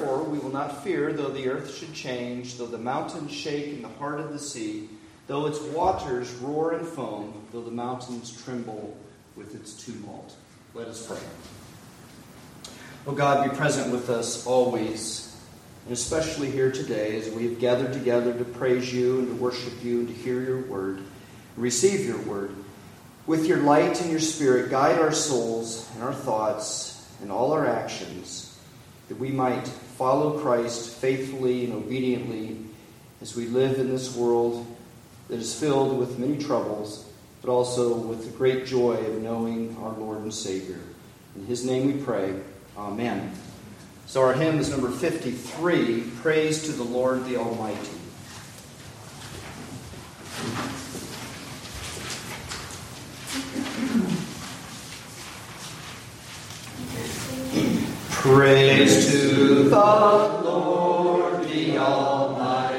Therefore, we will not fear, though the earth should change, though the mountains shake in the heart of the sea, though its waters roar and foam, though the mountains tremble with its tumult. Let us pray. O God, be present with us always, and especially here today as we have gathered together to praise you and to worship you and to hear your word, receive your word. With your light and your spirit, guide our souls and our thoughts and all our actions, that we might follow Christ faithfully and obediently as we live in this world that is filled with many troubles, but also with the great joy of knowing our Lord and Savior. In his name we pray. Amen. So our hymn is number 53 Praise to the Lord the Almighty. Praise to the Lord the Almighty,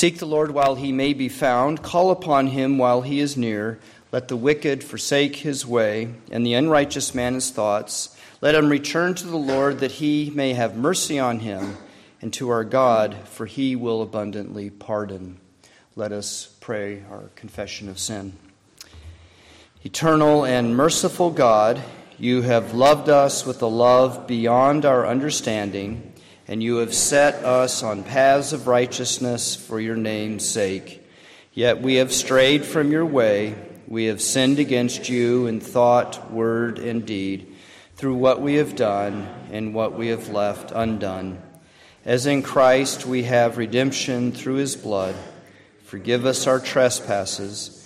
Seek the Lord while he may be found, call upon him while he is near. Let the wicked forsake his way, and the unrighteous man his thoughts. Let him return to the Lord, that he may have mercy on him, and to our God, for he will abundantly pardon. Let us pray our confession of sin. Eternal and merciful God, you have loved us with a love beyond our understanding, and you have set us on paths of righteousness for your name's sake. Yet we have strayed from your way. We have sinned against you in thought, word, and deed, through what we have done and what we have left undone. As in Christ we have redemption through his blood, forgive us our trespasses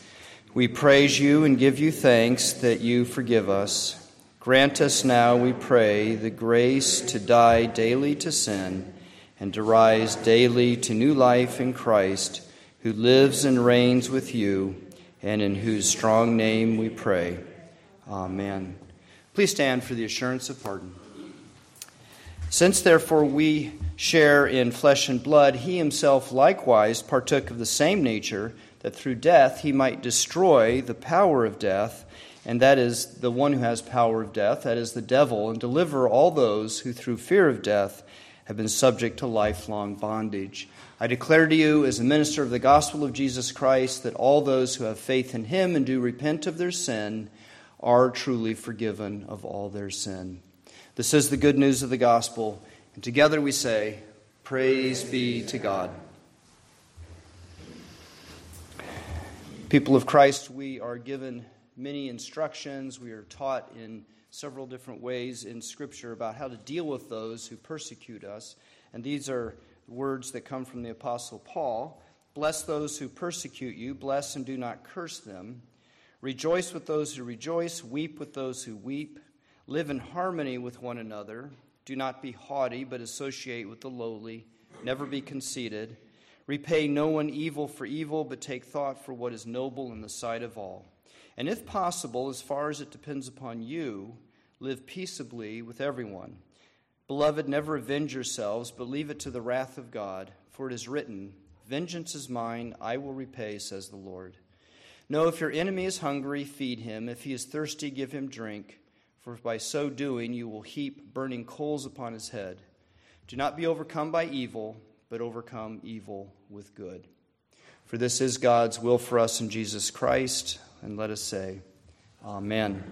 we praise you and give you thanks that you forgive us. Grant us now, we pray, the grace to die daily to sin and to rise daily to new life in Christ, who lives and reigns with you, and in whose strong name we pray. Amen. Please stand for the assurance of pardon. Since therefore we share in flesh and blood, he himself likewise partook of the same nature that through death he might destroy the power of death, and that is the one who has power of death, that is the devil, and deliver all those who through fear of death have been subject to lifelong bondage. I declare to you, as a minister of the gospel of Jesus Christ, that all those who have faith in him and do repent of their sin are truly forgiven of all their sin. This is the good news of the gospel, and together we say, Praise be to God. People of Christ, we are given many instructions. We are taught in several different ways in Scripture about how to deal with those who persecute us. And these are words that come from the Apostle Paul Bless those who persecute you, bless and do not curse them. Rejoice with those who rejoice, weep with those who weep. Live in harmony with one another. Do not be haughty, but associate with the lowly. Never be conceited. Repay no one evil for evil, but take thought for what is noble in the sight of all. And if possible, as far as it depends upon you, live peaceably with everyone. Beloved, never avenge yourselves, but leave it to the wrath of God, for it is written, Vengeance is mine, I will repay, says the Lord. No, if your enemy is hungry, feed him. If he is thirsty, give him drink, for by so doing you will heap burning coals upon his head. Do not be overcome by evil but overcome evil with good. For this is God's will for us in Jesus Christ, and let us say, Amen.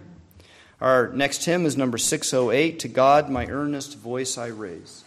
Our next hymn is number 608 To God, my earnest voice I raise.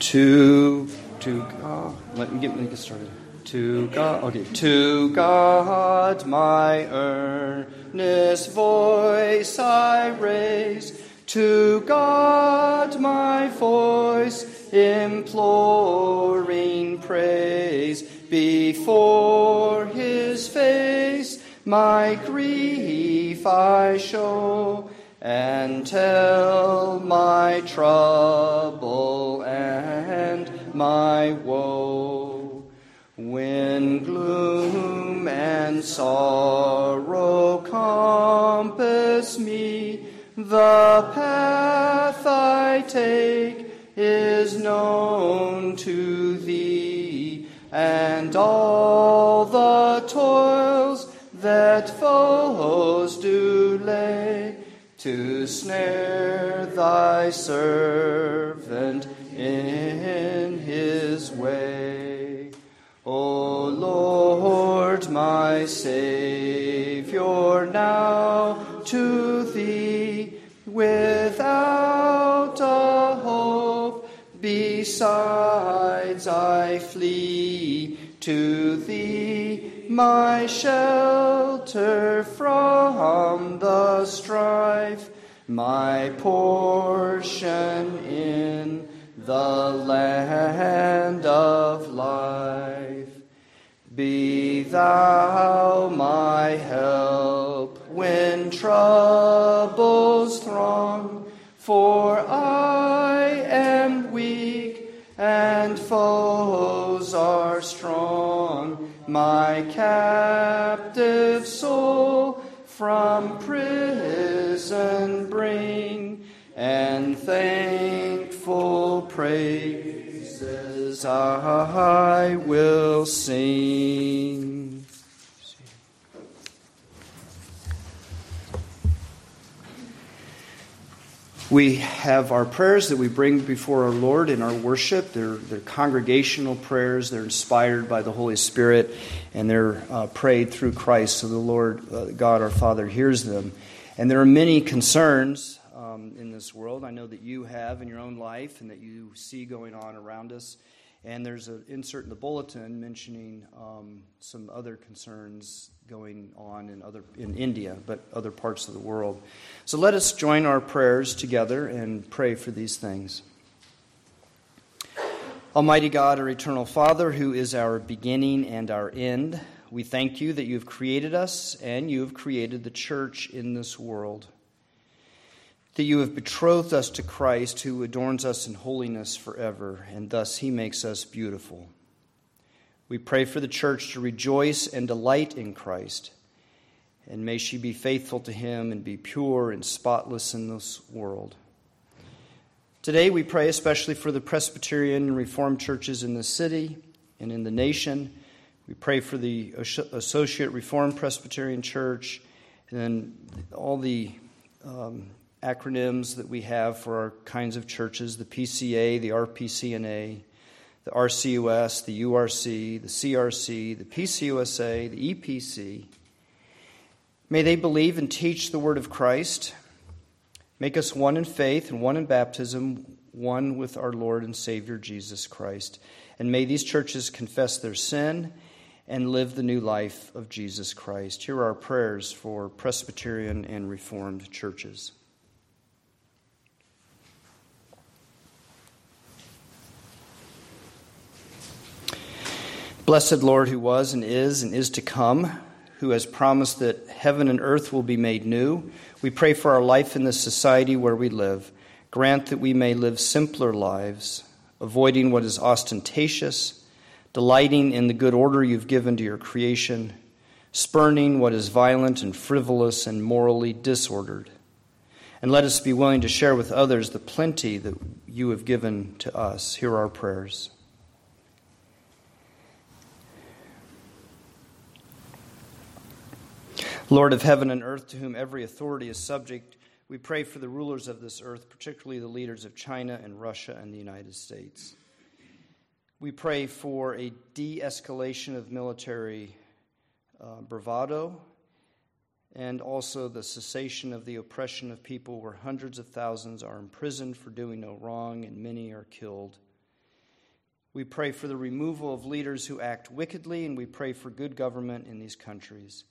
To, to God, let me get, let me get started. To God, okay. To God, my earnest voice I raise. To God, my voice imploring praise. Before His face, my grief I show and tell my trouble and my woe. When gloom and sorrow compass me, the path I take is known to thee, and all the toils that foes do lay to snare thy servant in his way. O Lord, my Savior, now to thee without besides I flee to thee, my shelter from the strife, my portion in the land of life. Be thou my help when troubles throng, for My captive soul from prison bring and thankful praise praises I will sing. We have our prayers that we bring before our Lord in our worship. They're, they're congregational prayers. They're inspired by the Holy Spirit, and they're uh, prayed through Christ. So the Lord, uh, God our Father, hears them. And there are many concerns um, in this world. I know that you have in your own life and that you see going on around us. And there's an insert in the bulletin mentioning um, some other concerns going on in other in India, but other parts of the world. So let us join our prayers together and pray for these things. Almighty God, our eternal Father, who is our beginning and our end, we thank you that you have created us and you have created the church in this world that you have betrothed us to Christ, who adorns us in holiness forever, and thus he makes us beautiful. We pray for the church to rejoice and delight in Christ, and may she be faithful to him and be pure and spotless in this world. Today, we pray especially for the Presbyterian and Reformed churches in the city and in the nation. We pray for the Associate Reformed Presbyterian Church and all the um, acronyms that we have for our kinds of churches the PCA, the RPCNA, the RCUS, the URC, the CRC, the PCUSA, the EPC. May they believe and teach the word of Christ. Make us one in faith and one in baptism, one with our Lord and Savior Jesus Christ. And may these churches confess their sin and live the new life of Jesus Christ. Here are our prayers for Presbyterian and Reformed churches. Blessed Lord, who was and is and is to come, who has promised that heaven and earth will be made new, we pray for our life in the society where we live. Grant that we may live simpler lives, avoiding what is ostentatious, delighting in the good order you've given to your creation, spurning what is violent and frivolous and morally disordered. And let us be willing to share with others the plenty that you have given to us. Hear our prayers. Lord of heaven and earth, to whom every authority is subject, we pray for the rulers of this earth, particularly the leaders of China and Russia and the United States. We pray for a de escalation of military uh, bravado and also the cessation of the oppression of people where hundreds of thousands are imprisoned for doing no wrong and many are killed. We pray for the removal of leaders who act wickedly, and we pray for good government in these countries.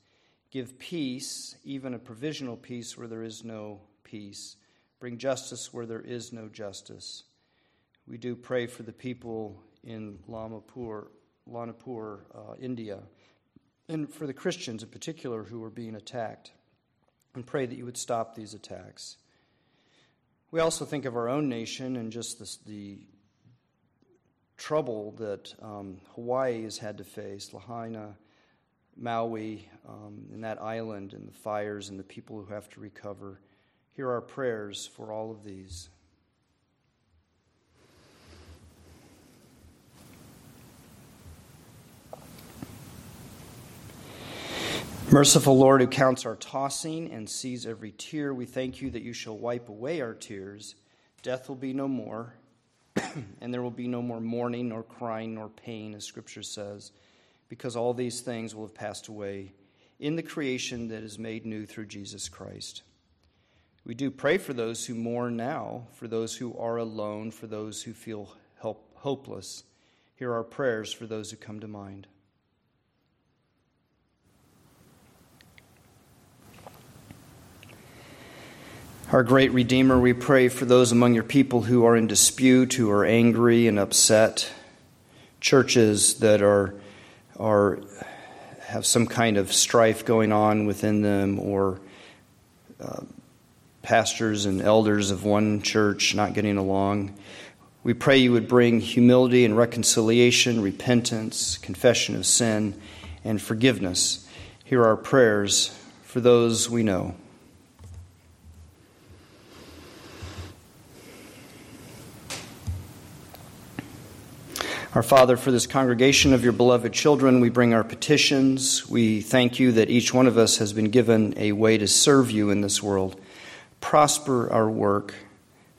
Give peace, even a provisional peace where there is no peace. Bring justice where there is no justice. We do pray for the people in Lamapur, Lanapur, uh, India, and for the Christians in particular who are being attacked, and pray that you would stop these attacks. We also think of our own nation and just this, the trouble that um, Hawaii has had to face. Lahaina Maui um, and that island and the fires and the people who have to recover. Hear our prayers for all of these. Merciful Lord, who counts our tossing and sees every tear, we thank you that you shall wipe away our tears. Death will be no more, and there will be no more mourning, nor crying, nor pain, as Scripture says because all these things will have passed away in the creation that is made new through Jesus Christ. We do pray for those who mourn now, for those who are alone, for those who feel help, hopeless. Hear our prayers for those who come to mind. Our great Redeemer, we pray for those among your people who are in dispute, who are angry and upset, churches that are or have some kind of strife going on within them, or uh, pastors and elders of one church not getting along. We pray you would bring humility and reconciliation, repentance, confession of sin, and forgiveness. Hear our prayers for those we know. Our Father, for this congregation of your beloved children, we bring our petitions. We thank you that each one of us has been given a way to serve you in this world. Prosper our work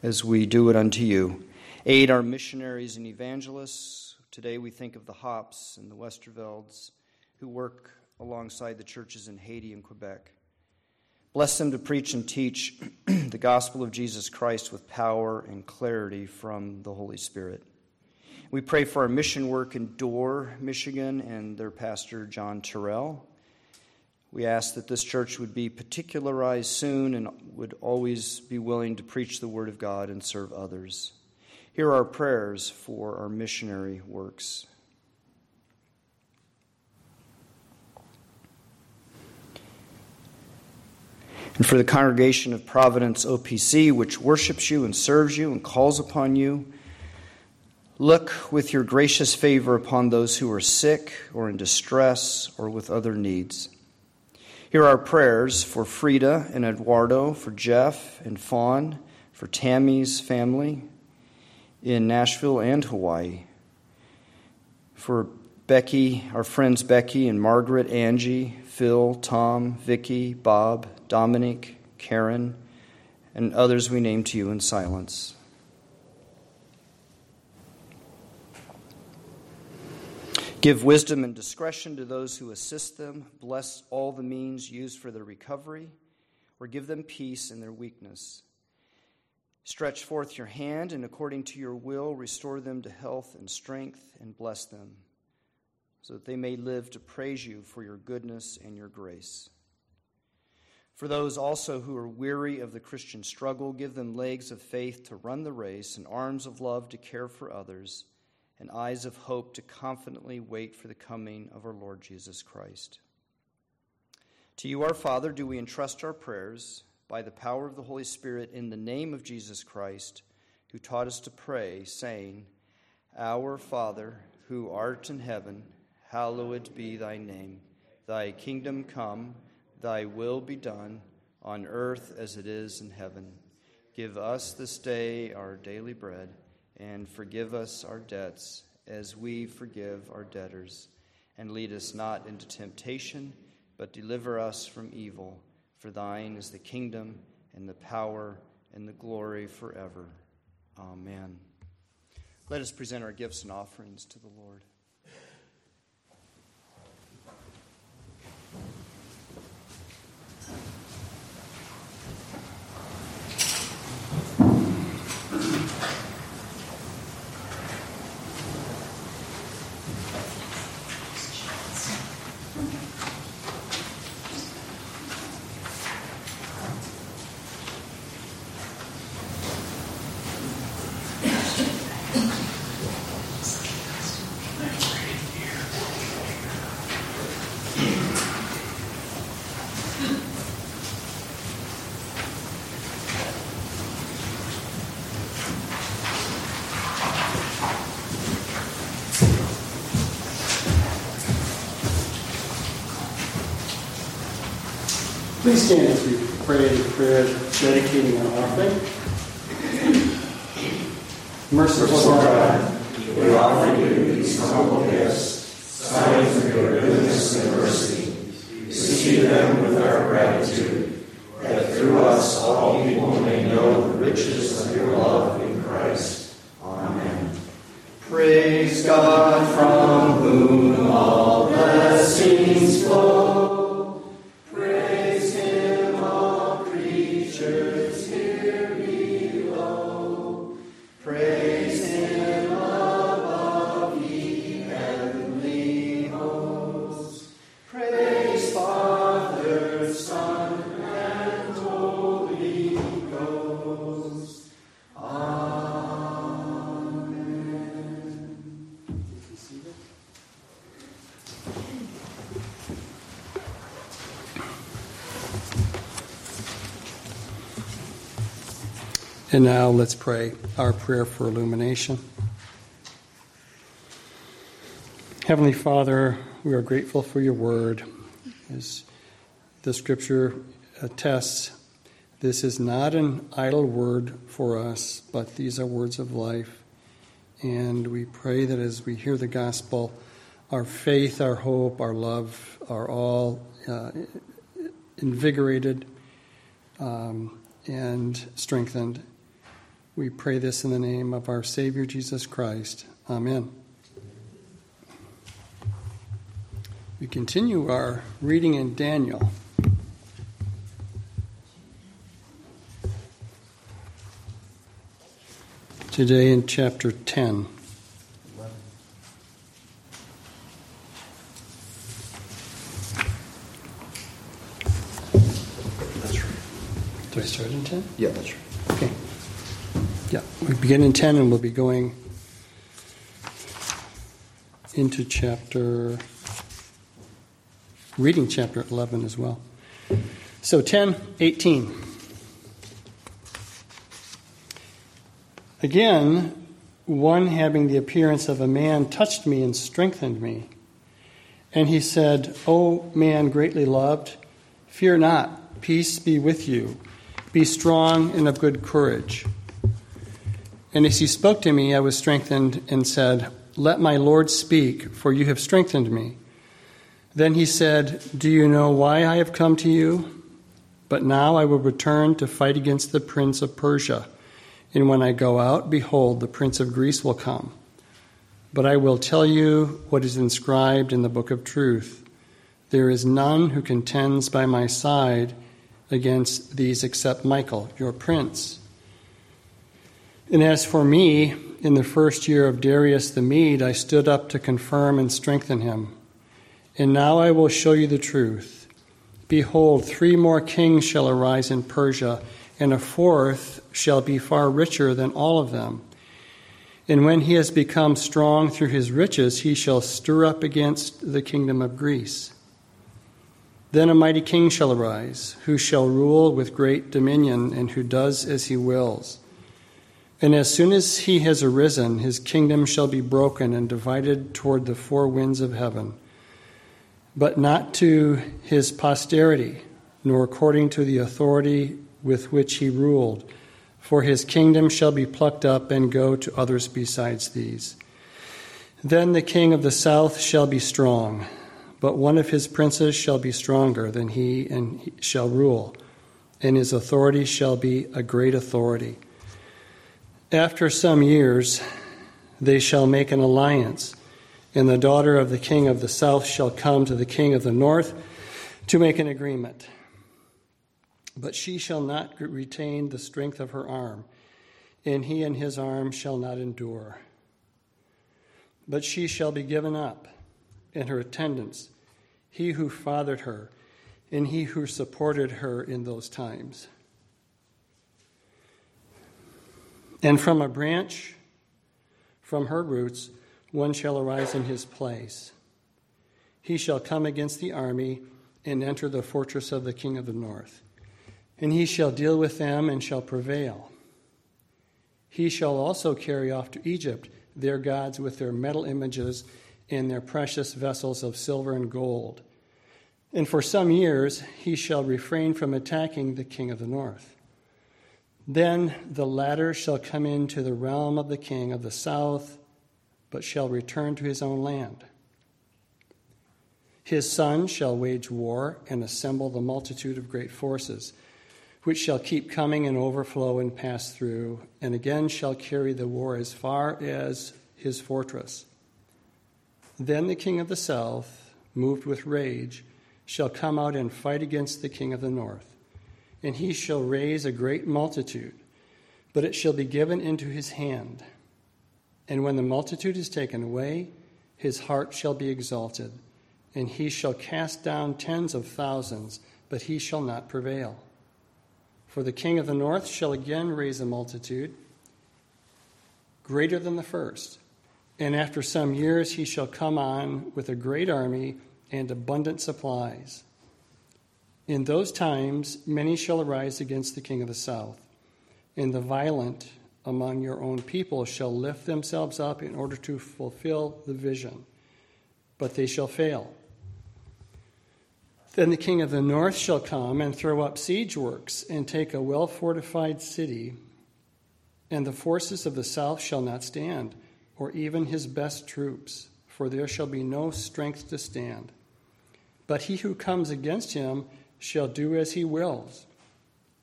as we do it unto you. Aid our missionaries and evangelists. Today we think of the Hopps and the Westervelds who work alongside the churches in Haiti and Quebec. Bless them to preach and teach the gospel of Jesus Christ with power and clarity from the Holy Spirit. We pray for our mission work in Dorr, Michigan, and their pastor, John Terrell. We ask that this church would be particularized soon and would always be willing to preach the Word of God and serve others. Hear our prayers for our missionary works. And for the congregation of Providence OPC, which worships you and serves you and calls upon you, Look with your gracious favor upon those who are sick or in distress or with other needs. Here are prayers for Frida and Eduardo, for Jeff and Fawn, for Tammy's family in Nashville and Hawaii, for Becky, our friends Becky and Margaret, Angie, Phil, Tom, Vicky, Bob, Dominic, Karen, and others we name to you in silence. Give wisdom and discretion to those who assist them. Bless all the means used for their recovery, or give them peace in their weakness. Stretch forth your hand, and according to your will, restore them to health and strength, and bless them, so that they may live to praise you for your goodness and your grace. For those also who are weary of the Christian struggle, give them legs of faith to run the race, and arms of love to care for others and eyes of hope to confidently wait for the coming of our Lord Jesus Christ. To you, our Father, do we entrust our prayers by the power of the Holy Spirit in the name of Jesus Christ, who taught us to pray, saying, Our Father, who art in heaven, hallowed be thy name. Thy kingdom come, thy will be done, on earth as it is in heaven. Give us this day our daily bread and forgive us our debts as we forgive our debtors. And lead us not into temptation, but deliver us from evil. For thine is the kingdom, and the power, and the glory forever. Amen. Let us present our gifts and offerings to the Lord. Please stand as we pray the prayer dedicating our offering. Merciful God, we offer you these humble gifts, And now let's pray our prayer for illumination. Heavenly Father, we are grateful for your word. As the scripture attests, this is not an idle word for us, but these are words of life. And we pray that as we hear the gospel, our faith, our hope, our love are all uh, invigorated um, and strengthened. We pray this in the name of our Savior Jesus Christ. Amen. We continue our reading in Daniel. Today in chapter 10. That's right. Do I start in 10? Yeah, that's right. Yeah, we begin in 10 and we'll be going into chapter, reading chapter 11 as well. So 10, 18. Again, one having the appearance of a man touched me and strengthened me. And he said, O man greatly loved, fear not, peace be with you. Be strong and of good courage. And as he spoke to me, I was strengthened and said, Let my Lord speak, for you have strengthened me. Then he said, Do you know why I have come to you? But now I will return to fight against the prince of Persia. And when I go out, behold, the prince of Greece will come. But I will tell you what is inscribed in the book of truth. There is none who contends by my side against these except Michael, your prince. And as for me, in the first year of Darius the Mede, I stood up to confirm and strengthen him. And now I will show you the truth. Behold, three more kings shall arise in Persia, and a fourth shall be far richer than all of them. And when he has become strong through his riches, he shall stir up against the kingdom of Greece. Then a mighty king shall arise, who shall rule with great dominion, and who does as he wills. And as soon as he has arisen, his kingdom shall be broken and divided toward the four winds of heaven, but not to his posterity, nor according to the authority with which he ruled for his kingdom shall be plucked up and go to others besides these. Then the king of the south shall be strong, but one of his princes shall be stronger than he and shall rule, and his authority shall be a great authority. After some years, they shall make an alliance, and the daughter of the king of the south shall come to the king of the north to make an agreement. But she shall not retain the strength of her arm, and he and his arm shall not endure. But she shall be given up, and her attendants, he who fathered her, and he who supported her in those times. And from a branch, from her roots, one shall arise in his place. He shall come against the army and enter the fortress of the king of the north and he shall deal with them and shall prevail. He shall also carry off to Egypt their gods with their metal images and their precious vessels of silver and gold. And for some years he shall refrain from attacking the king of the north. Then the latter shall come into the realm of the king of the south, but shall return to his own land. His son shall wage war and assemble the multitude of great forces which shall keep coming and overflow and pass through, and again shall carry the war as far as his fortress. Then the king of the south, moved with rage, shall come out and fight against the king of the north, and he shall raise a great multitude, but it shall be given into his hand. And when the multitude is taken away, his heart shall be exalted, and he shall cast down tens of thousands, but he shall not prevail. For the king of the north shall again raise a multitude greater than the first. And after some years he shall come on with a great army and abundant supplies. In those times many shall arise against the king of the south, and the violent among your own people shall lift themselves up in order to fulfill the vision, but they shall fail. Then the king of the north shall come and throw up siege works and take a well fortified city, and the forces of the south shall not stand, or even his best troops, for there shall be no strength to stand. But he who comes against him shall do as he wills,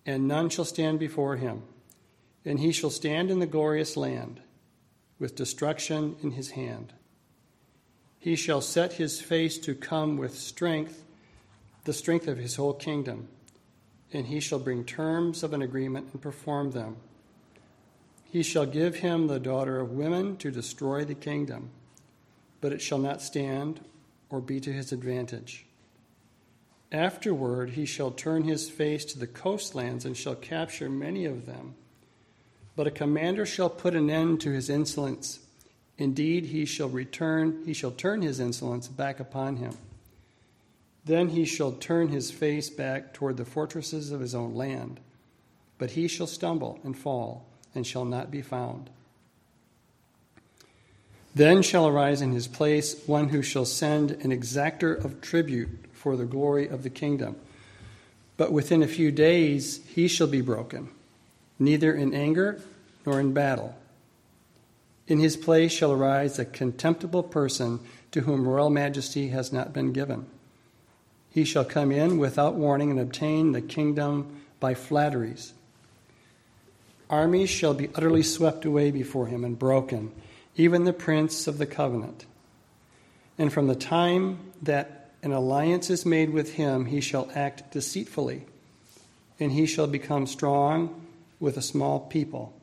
and none shall stand before him. And he shall stand in the glorious land, with destruction in his hand. He shall set his face to come with strength, the strength of his whole kingdom, and he shall bring terms of an agreement and perform them. He shall give him the daughter of women to destroy the kingdom, but it shall not stand or be to his advantage. Afterward, he shall turn his face to the coastlands and shall capture many of them. But a commander shall put an end to his insolence. Indeed, he shall return, he shall turn his insolence back upon him. Then he shall turn his face back toward the fortresses of his own land. But he shall stumble and fall and shall not be found. Then shall arise in his place one who shall send an exactor of tribute for the glory of the kingdom. But within a few days he shall be broken, neither in anger nor in battle. In his place shall arise a contemptible person to whom royal majesty has not been given. He shall come in without warning and obtain the kingdom by flatteries. Armies shall be utterly swept away before him and broken, even the prince of the covenant. And from the time that an alliance is made with him, he shall act deceitfully, and he shall become strong with a small people.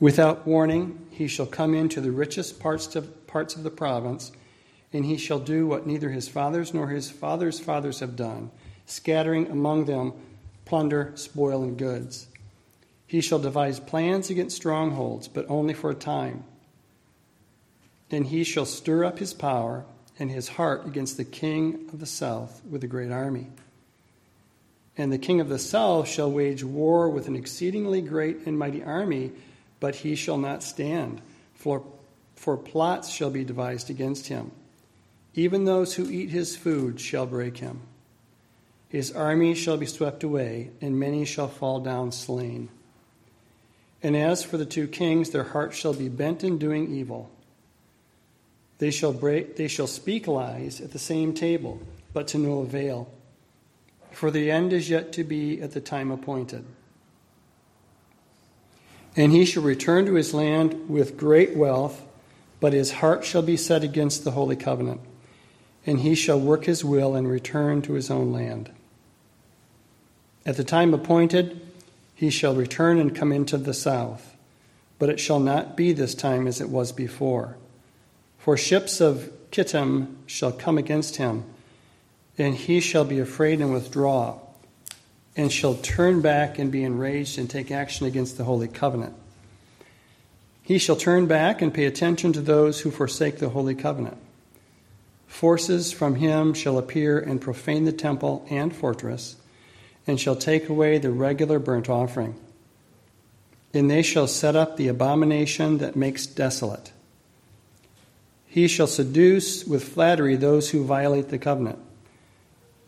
Without warning, he shall come into the richest parts of, parts of the province, and he shall do what neither his fathers nor his fathers' fathers have done, scattering among them plunder, spoil, and goods. He shall devise plans against strongholds, but only for a time. And he shall stir up his power and his heart against the king of the south with a great army. And the king of the south shall wage war with an exceedingly great and mighty army, but he shall not stand, for, for plots shall be devised against him. Even those who eat his food shall break him. His army shall be swept away, and many shall fall down slain. And as for the two kings, their hearts shall be bent in doing evil. They shall, break, they shall speak lies at the same table, but to no avail. For the end is yet to be at the time appointed. And he shall return to his land with great wealth, but his heart shall be set against the holy covenant and he shall work his will and return to his own land. At the time appointed, he shall return and come into the south, but it shall not be this time as it was before. For ships of Kittim shall come against him, and he shall be afraid and withdraw, and shall turn back and be enraged and take action against the holy covenant. He shall turn back and pay attention to those who forsake the holy covenant. Forces from him shall appear and profane the temple and fortress, and shall take away the regular burnt offering. And they shall set up the abomination that makes desolate. He shall seduce with flattery those who violate the covenant.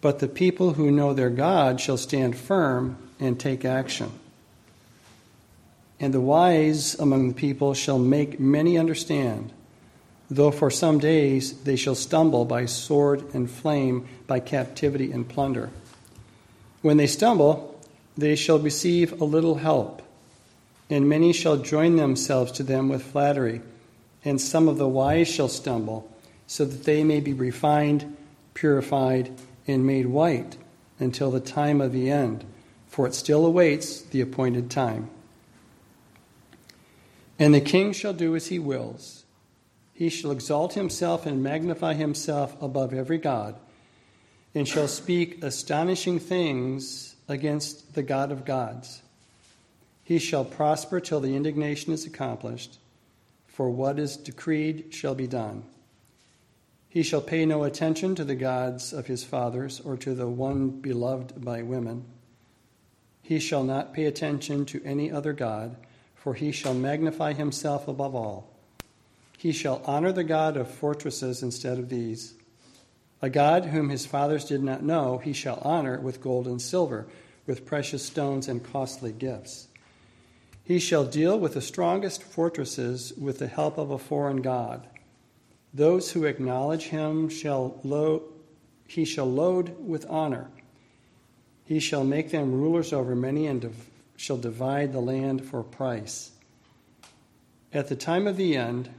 But the people who know their God shall stand firm and take action. And the wise among the people shall make many understand though for some days they shall stumble by sword and flame, by captivity and plunder. When they stumble, they shall receive a little help, and many shall join themselves to them with flattery, and some of the wise shall stumble, so that they may be refined, purified, and made white until the time of the end, for it still awaits the appointed time. And the king shall do as he wills he shall exalt himself and magnify himself above every God, and shall speak astonishing things against the God of gods. He shall prosper till the indignation is accomplished, for what is decreed shall be done. He shall pay no attention to the gods of his fathers or to the one beloved by women. He shall not pay attention to any other God, for he shall magnify himself above all. He shall honor the God of fortresses instead of these. A God whom his fathers did not know, he shall honor with gold and silver, with precious stones and costly gifts. He shall deal with the strongest fortresses with the help of a foreign god. Those who acknowledge him shall load, he shall load with honor. He shall make them rulers over many and div- shall divide the land for price. At the time of the end,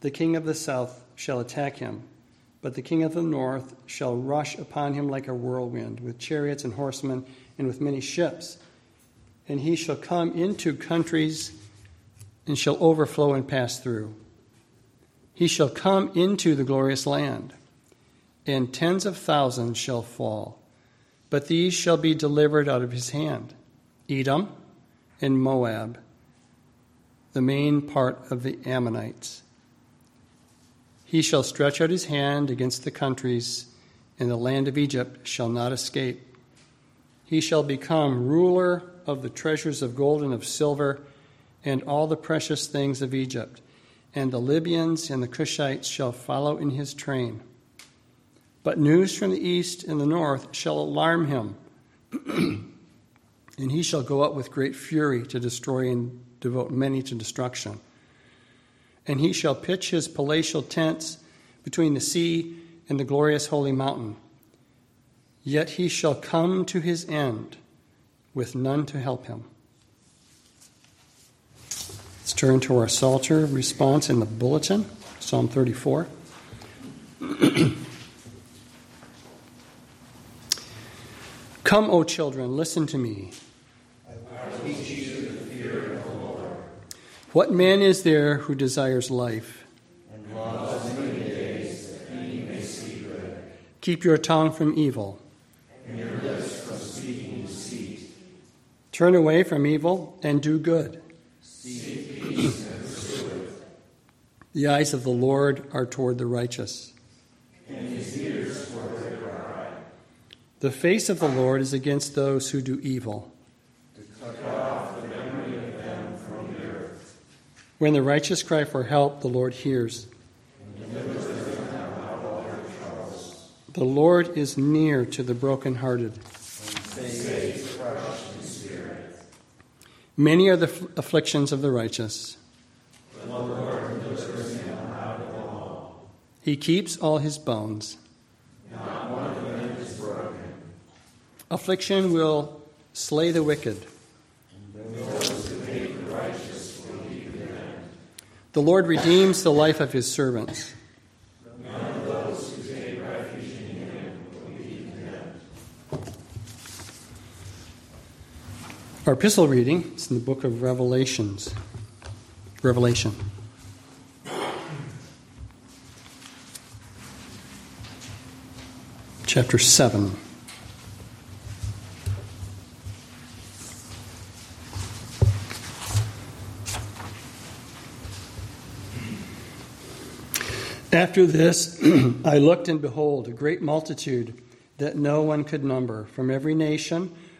the king of the south shall attack him, but the king of the north shall rush upon him like a whirlwind, with chariots and horsemen, and with many ships. And he shall come into countries and shall overflow and pass through. He shall come into the glorious land, and tens of thousands shall fall, but these shall be delivered out of his hand Edom and Moab, the main part of the Ammonites. He shall stretch out his hand against the countries, and the land of Egypt shall not escape. He shall become ruler of the treasures of gold and of silver, and all the precious things of Egypt. And the Libyans and the Cushites shall follow in his train. But news from the east and the north shall alarm him, and he shall go up with great fury to destroy and devote many to destruction. And he shall pitch his palatial tents between the sea and the glorious holy mountain. Yet he shall come to his end with none to help him. Let's turn to our Psalter response in the bulletin, Psalm 34. Come, O children, listen to me. What man is there who desires life? And loves many days that he may see good. Keep your tongue from evil. And your lips from speaking deceit. Turn away from evil and do good. And. The eyes of the Lord are toward the righteous. Toward. The face of the Lord is against those who do evil. When the righteous cry for help, the Lord hears. The Lord is near to the brokenhearted. Many are the afflictions of the righteous. He keeps all his bones. Not one limb is broken. Affliction will slay the wicked. The Lord redeems the life of his servants. Our epistle reading is in the book of Revelations. Revelation. Chapter 7. After this, I looked, and behold, a great multitude that no one could number, from every nation,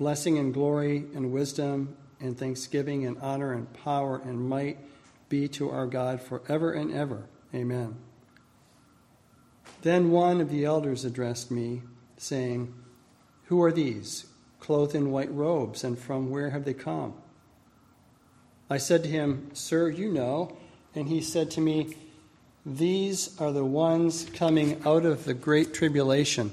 Blessing and glory and wisdom and thanksgiving and honor and power and might be to our God forever and ever. Amen. Then one of the elders addressed me, saying, Who are these, clothed in white robes, and from where have they come? I said to him, Sir, you know. And he said to me, these are the ones coming out of the great tribulation.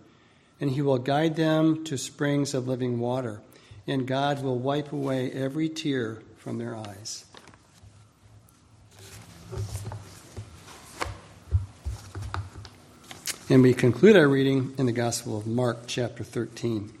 and he will guide them to springs of living water, and God will wipe away every tear from their eyes. And we conclude our reading in the Gospel of Mark, chapter 13.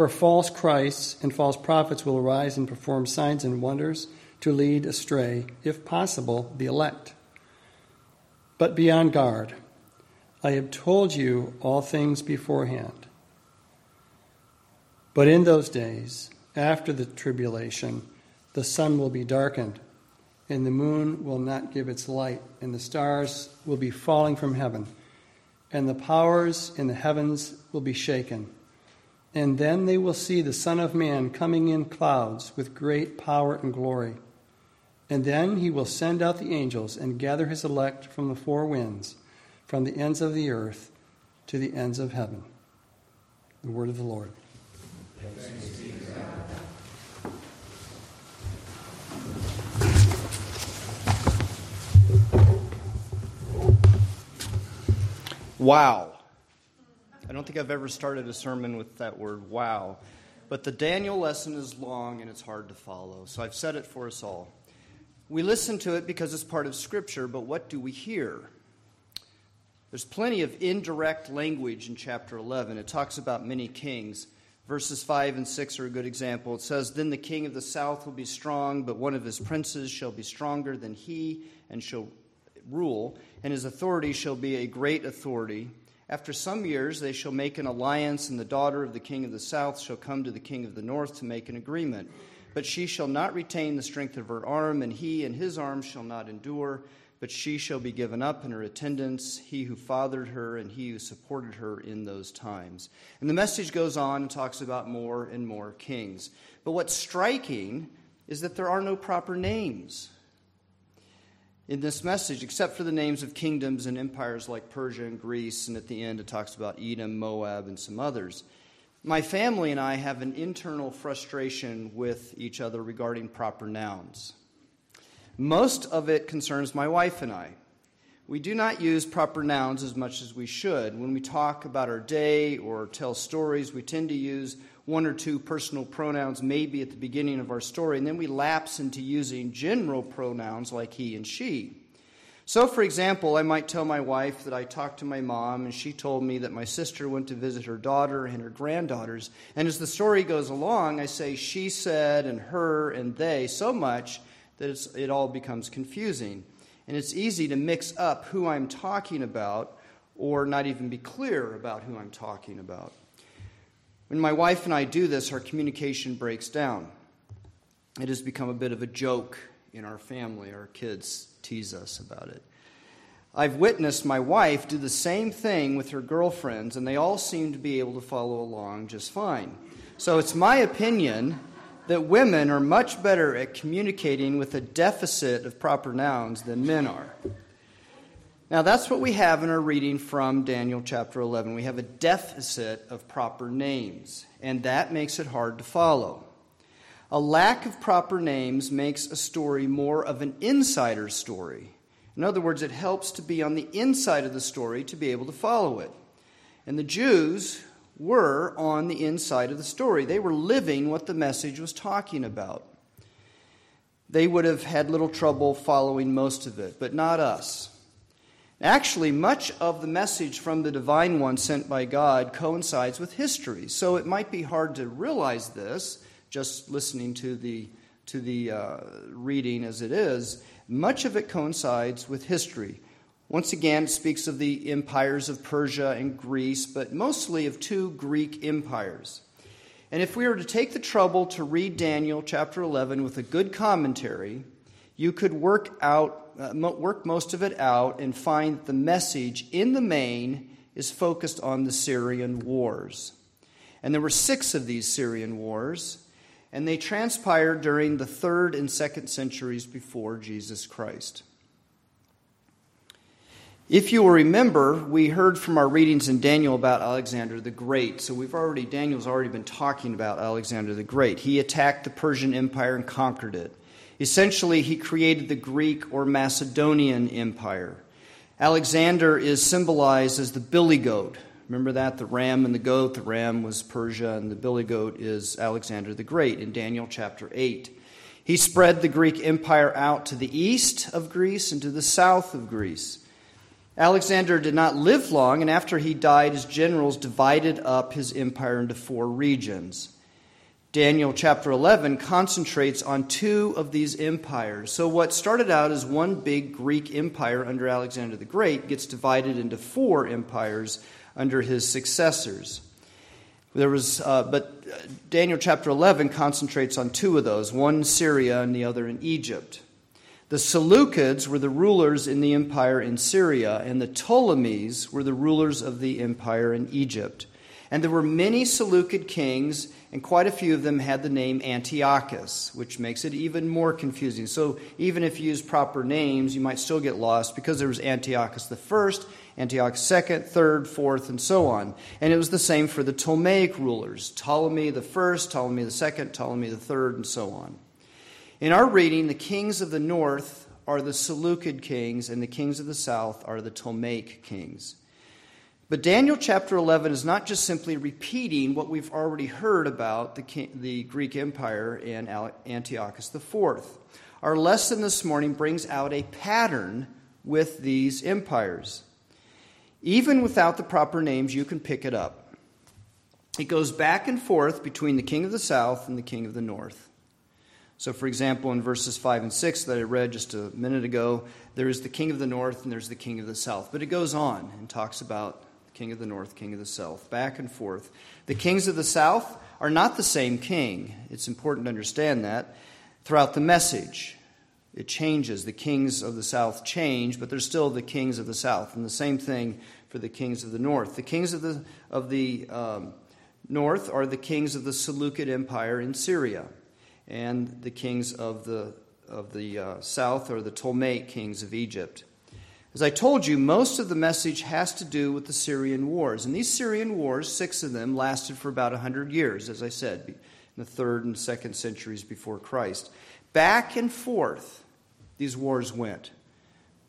For false Christs and false prophets will arise and perform signs and wonders to lead astray, if possible, the elect. But be on guard. I have told you all things beforehand. But in those days, after the tribulation, the sun will be darkened, and the moon will not give its light, and the stars will be falling from heaven, and the powers in the heavens will be shaken. And then they will see the Son of Man coming in clouds with great power and glory. And then he will send out the angels and gather his elect from the four winds, from the ends of the earth to the ends of heaven. The word of the Lord. Wow. I don't think I've ever started a sermon with that word, wow. But the Daniel lesson is long and it's hard to follow, so I've said it for us all. We listen to it because it's part of Scripture, but what do we hear? There's plenty of indirect language in chapter 11. It talks about many kings. Verses 5 and 6 are a good example. It says, Then the king of the south will be strong, but one of his princes shall be stronger than he and shall rule, and his authority shall be a great authority. After some years, they shall make an alliance, and the daughter of the king of the south shall come to the king of the north to make an agreement. But she shall not retain the strength of her arm, and he and his arm shall not endure. But she shall be given up in her attendants, he who fathered her, and he who supported her in those times. And the message goes on and talks about more and more kings. But what's striking is that there are no proper names in this message, except for the names of kingdoms and empires like Persia and Greece, and at the end it talks about Edom, Moab, and some others. My family and I have an internal frustration with each other regarding proper nouns. Most of it concerns my wife and I. We do not use proper nouns as much as we should. When we talk about our day or tell stories, we tend to use one or two personal pronouns maybe at the beginning of our story, and then we lapse into using general pronouns like he and she. So, for example, I might tell my wife that I talked to my mom, and she told me that my sister went to visit her daughter and her granddaughters. And as the story goes along, I say she said and her and they so much that it all becomes confusing. And it's easy to mix up who I'm talking about or not even be clear about who I'm talking about. When my wife and I do this, our communication breaks down. It has become a bit of a joke in our family. Our kids tease us about it. I've witnessed my wife do the same thing with her girlfriends, and they all seem to be able to follow along just fine. So it's my opinion that women are much better at communicating with a deficit of proper nouns than men are. Now, that's what we have in our reading from Daniel chapter 11. We have a deficit of proper names, and that makes it hard to follow. A lack of proper names makes a story more of an insider story. In other words, it helps to be on the inside of the story to be able to follow it. And the Jews were on the inside of the story, they were living what the message was talking about. They would have had little trouble following most of it, but not us. Actually, much of the message from the divine one sent by God coincides with history. So it might be hard to realize this just listening to the, to the uh, reading as it is. Much of it coincides with history. Once again, it speaks of the empires of Persia and Greece, but mostly of two Greek empires. And if we were to take the trouble to read Daniel chapter 11 with a good commentary, you could work out uh, work most of it out and find that the message in the main is focused on the Syrian wars. And there were six of these Syrian wars, and they transpired during the third and second centuries before Jesus Christ. If you will remember, we heard from our readings in Daniel about Alexander the Great. So we've already, Daniel's already been talking about Alexander the Great. He attacked the Persian Empire and conquered it. Essentially, he created the Greek or Macedonian Empire. Alexander is symbolized as the billy goat. Remember that? The ram and the goat. The ram was Persia, and the billy goat is Alexander the Great in Daniel chapter 8. He spread the Greek Empire out to the east of Greece and to the south of Greece. Alexander did not live long, and after he died, his generals divided up his empire into four regions. Daniel chapter 11 concentrates on two of these empires. So, what started out as one big Greek empire under Alexander the Great gets divided into four empires under his successors. There was, uh, but Daniel chapter 11 concentrates on two of those one Syria and the other in Egypt. The Seleucids were the rulers in the empire in Syria, and the Ptolemies were the rulers of the empire in Egypt. And there were many Seleucid kings and quite a few of them had the name Antiochus, which makes it even more confusing. So even if you use proper names, you might still get lost because there was Antiochus the first, Antiochus second, third, fourth, and so on. And it was the same for the Ptolemaic rulers Ptolemy the first, Ptolemy the second, Ptolemy the third, and so on. In our reading, the kings of the north are the Seleucid kings, and the kings of the south are the Ptolemaic kings. But Daniel chapter 11 is not just simply repeating what we've already heard about the, the Greek Empire and Antiochus IV. Our lesson this morning brings out a pattern with these empires. Even without the proper names, you can pick it up. It goes back and forth between the king of the south and the king of the north. So, for example, in verses 5 and 6 that I read just a minute ago, there is the king of the north and there's the king of the south. But it goes on and talks about king of the north, king of the south, back and forth. The kings of the south are not the same king. It's important to understand that throughout the message. It changes. The kings of the south change, but they're still the kings of the south. And the same thing for the kings of the north. The kings of the, of the um, north are the kings of the Seleucid Empire in Syria, and the kings of the, of the uh, south are the Ptolemaic kings of Egypt. As I told you, most of the message has to do with the Syrian wars. And these Syrian wars, six of them, lasted for about 100 years, as I said, in the third and second centuries before Christ. Back and forth, these wars went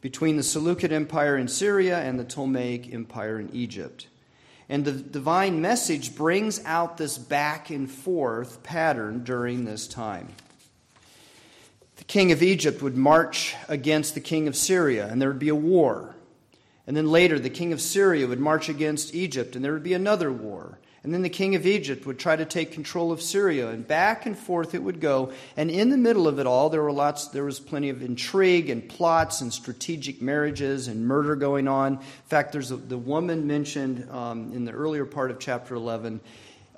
between the Seleucid Empire in Syria and the Ptolemaic Empire in Egypt. And the divine message brings out this back and forth pattern during this time the king of Egypt would march against the king of Syria, and there would be a war. And then later, the king of Syria would march against Egypt, and there would be another war. And then the king of Egypt would try to take control of Syria, and back and forth it would go. And in the middle of it all, there were lots. There was plenty of intrigue and plots and strategic marriages and murder going on. In fact, there's a, the woman mentioned um, in the earlier part of chapter 11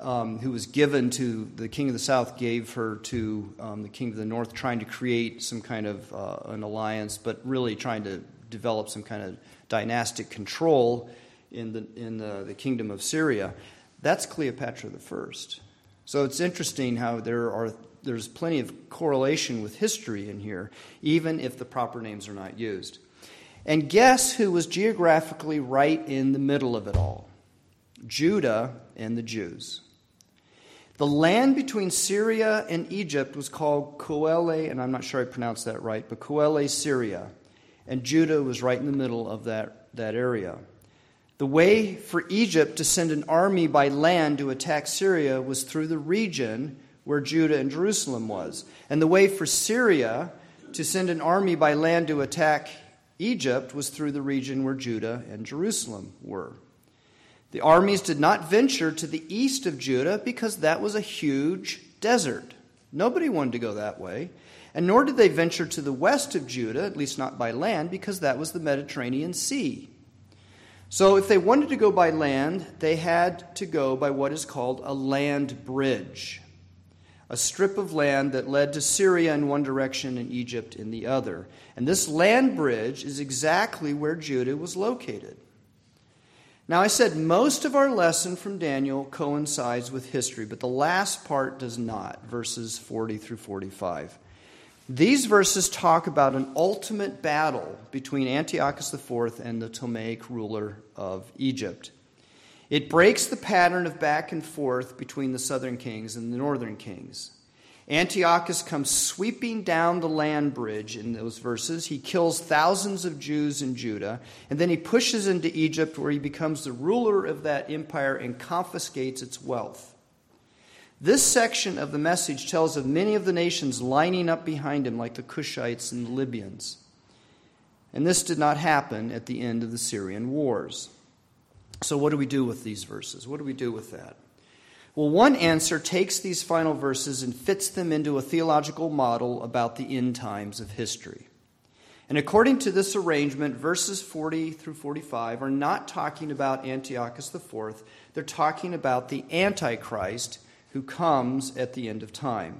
um, who was given to the king of the south, gave her to um, the king of the north, trying to create some kind of uh, an alliance, but really trying to develop some kind of dynastic control in the in the, the kingdom of Syria. That's Cleopatra the first. So it's interesting how there are there's plenty of correlation with history in here, even if the proper names are not used. And guess who was geographically right in the middle of it all? Judah and the Jews. The land between Syria and Egypt was called Coele, and I'm not sure I pronounced that right, but Coele, Syria. And Judah was right in the middle of that, that area. The way for Egypt to send an army by land to attack Syria was through the region where Judah and Jerusalem was. And the way for Syria to send an army by land to attack Egypt was through the region where Judah and Jerusalem were. The armies did not venture to the east of Judah because that was a huge desert. Nobody wanted to go that way. And nor did they venture to the west of Judah, at least not by land, because that was the Mediterranean Sea. So if they wanted to go by land, they had to go by what is called a land bridge a strip of land that led to Syria in one direction and Egypt in the other. And this land bridge is exactly where Judah was located. Now, I said most of our lesson from Daniel coincides with history, but the last part does not, verses 40 through 45. These verses talk about an ultimate battle between Antiochus IV and the Ptolemaic ruler of Egypt. It breaks the pattern of back and forth between the southern kings and the northern kings. Antiochus comes sweeping down the land bridge in those verses. He kills thousands of Jews in Judah, and then he pushes into Egypt where he becomes the ruler of that empire and confiscates its wealth. This section of the message tells of many of the nations lining up behind him, like the Cushites and the Libyans. And this did not happen at the end of the Syrian wars. So, what do we do with these verses? What do we do with that? Well, one answer takes these final verses and fits them into a theological model about the end times of history. And according to this arrangement, verses 40 through 45 are not talking about Antiochus IV, they're talking about the Antichrist who comes at the end of time.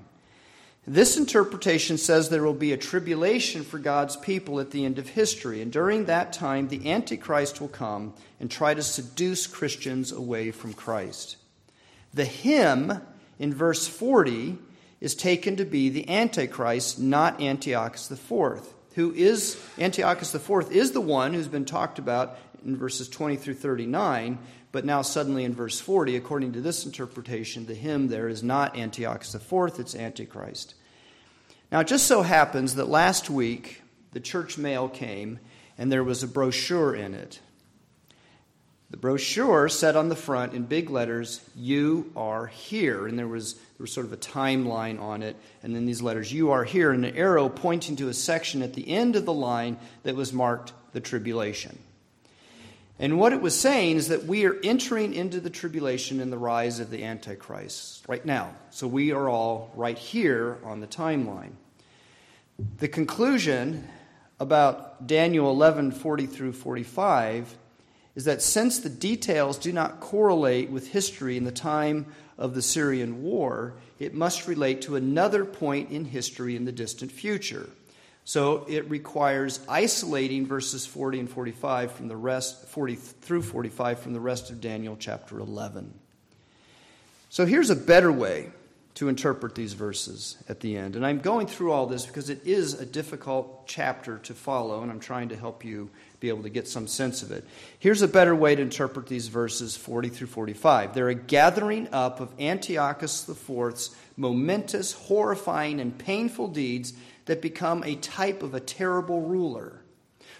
This interpretation says there will be a tribulation for God's people at the end of history, and during that time, the Antichrist will come and try to seduce Christians away from Christ. The him in verse 40 is taken to be the Antichrist, not Antiochus IV, who is Antiochus IV is the one who's been talked about in verses 20 through 39, but now suddenly in verse 40, according to this interpretation, the him there is not Antiochus IV, it's Antichrist. Now, it just so happens that last week the church mail came and there was a brochure in it the brochure said on the front in big letters, You are here. And there was, there was sort of a timeline on it. And then these letters, You are here, and an arrow pointing to a section at the end of the line that was marked the tribulation. And what it was saying is that we are entering into the tribulation and the rise of the Antichrist right now. So we are all right here on the timeline. The conclusion about Daniel 11 40 through 45 is that since the details do not correlate with history in the time of the Syrian war, it must relate to another point in history in the distant future. So it requires isolating verses 40 and 45 from the rest 40 through 45 from the rest of Daniel chapter 11. So here's a better way to interpret these verses at the end. And I'm going through all this because it is a difficult chapter to follow and I'm trying to help you be able to get some sense of it. Here's a better way to interpret these verses 40 through 45. They're a gathering up of Antiochus IV's momentous, horrifying, and painful deeds that become a type of a terrible ruler.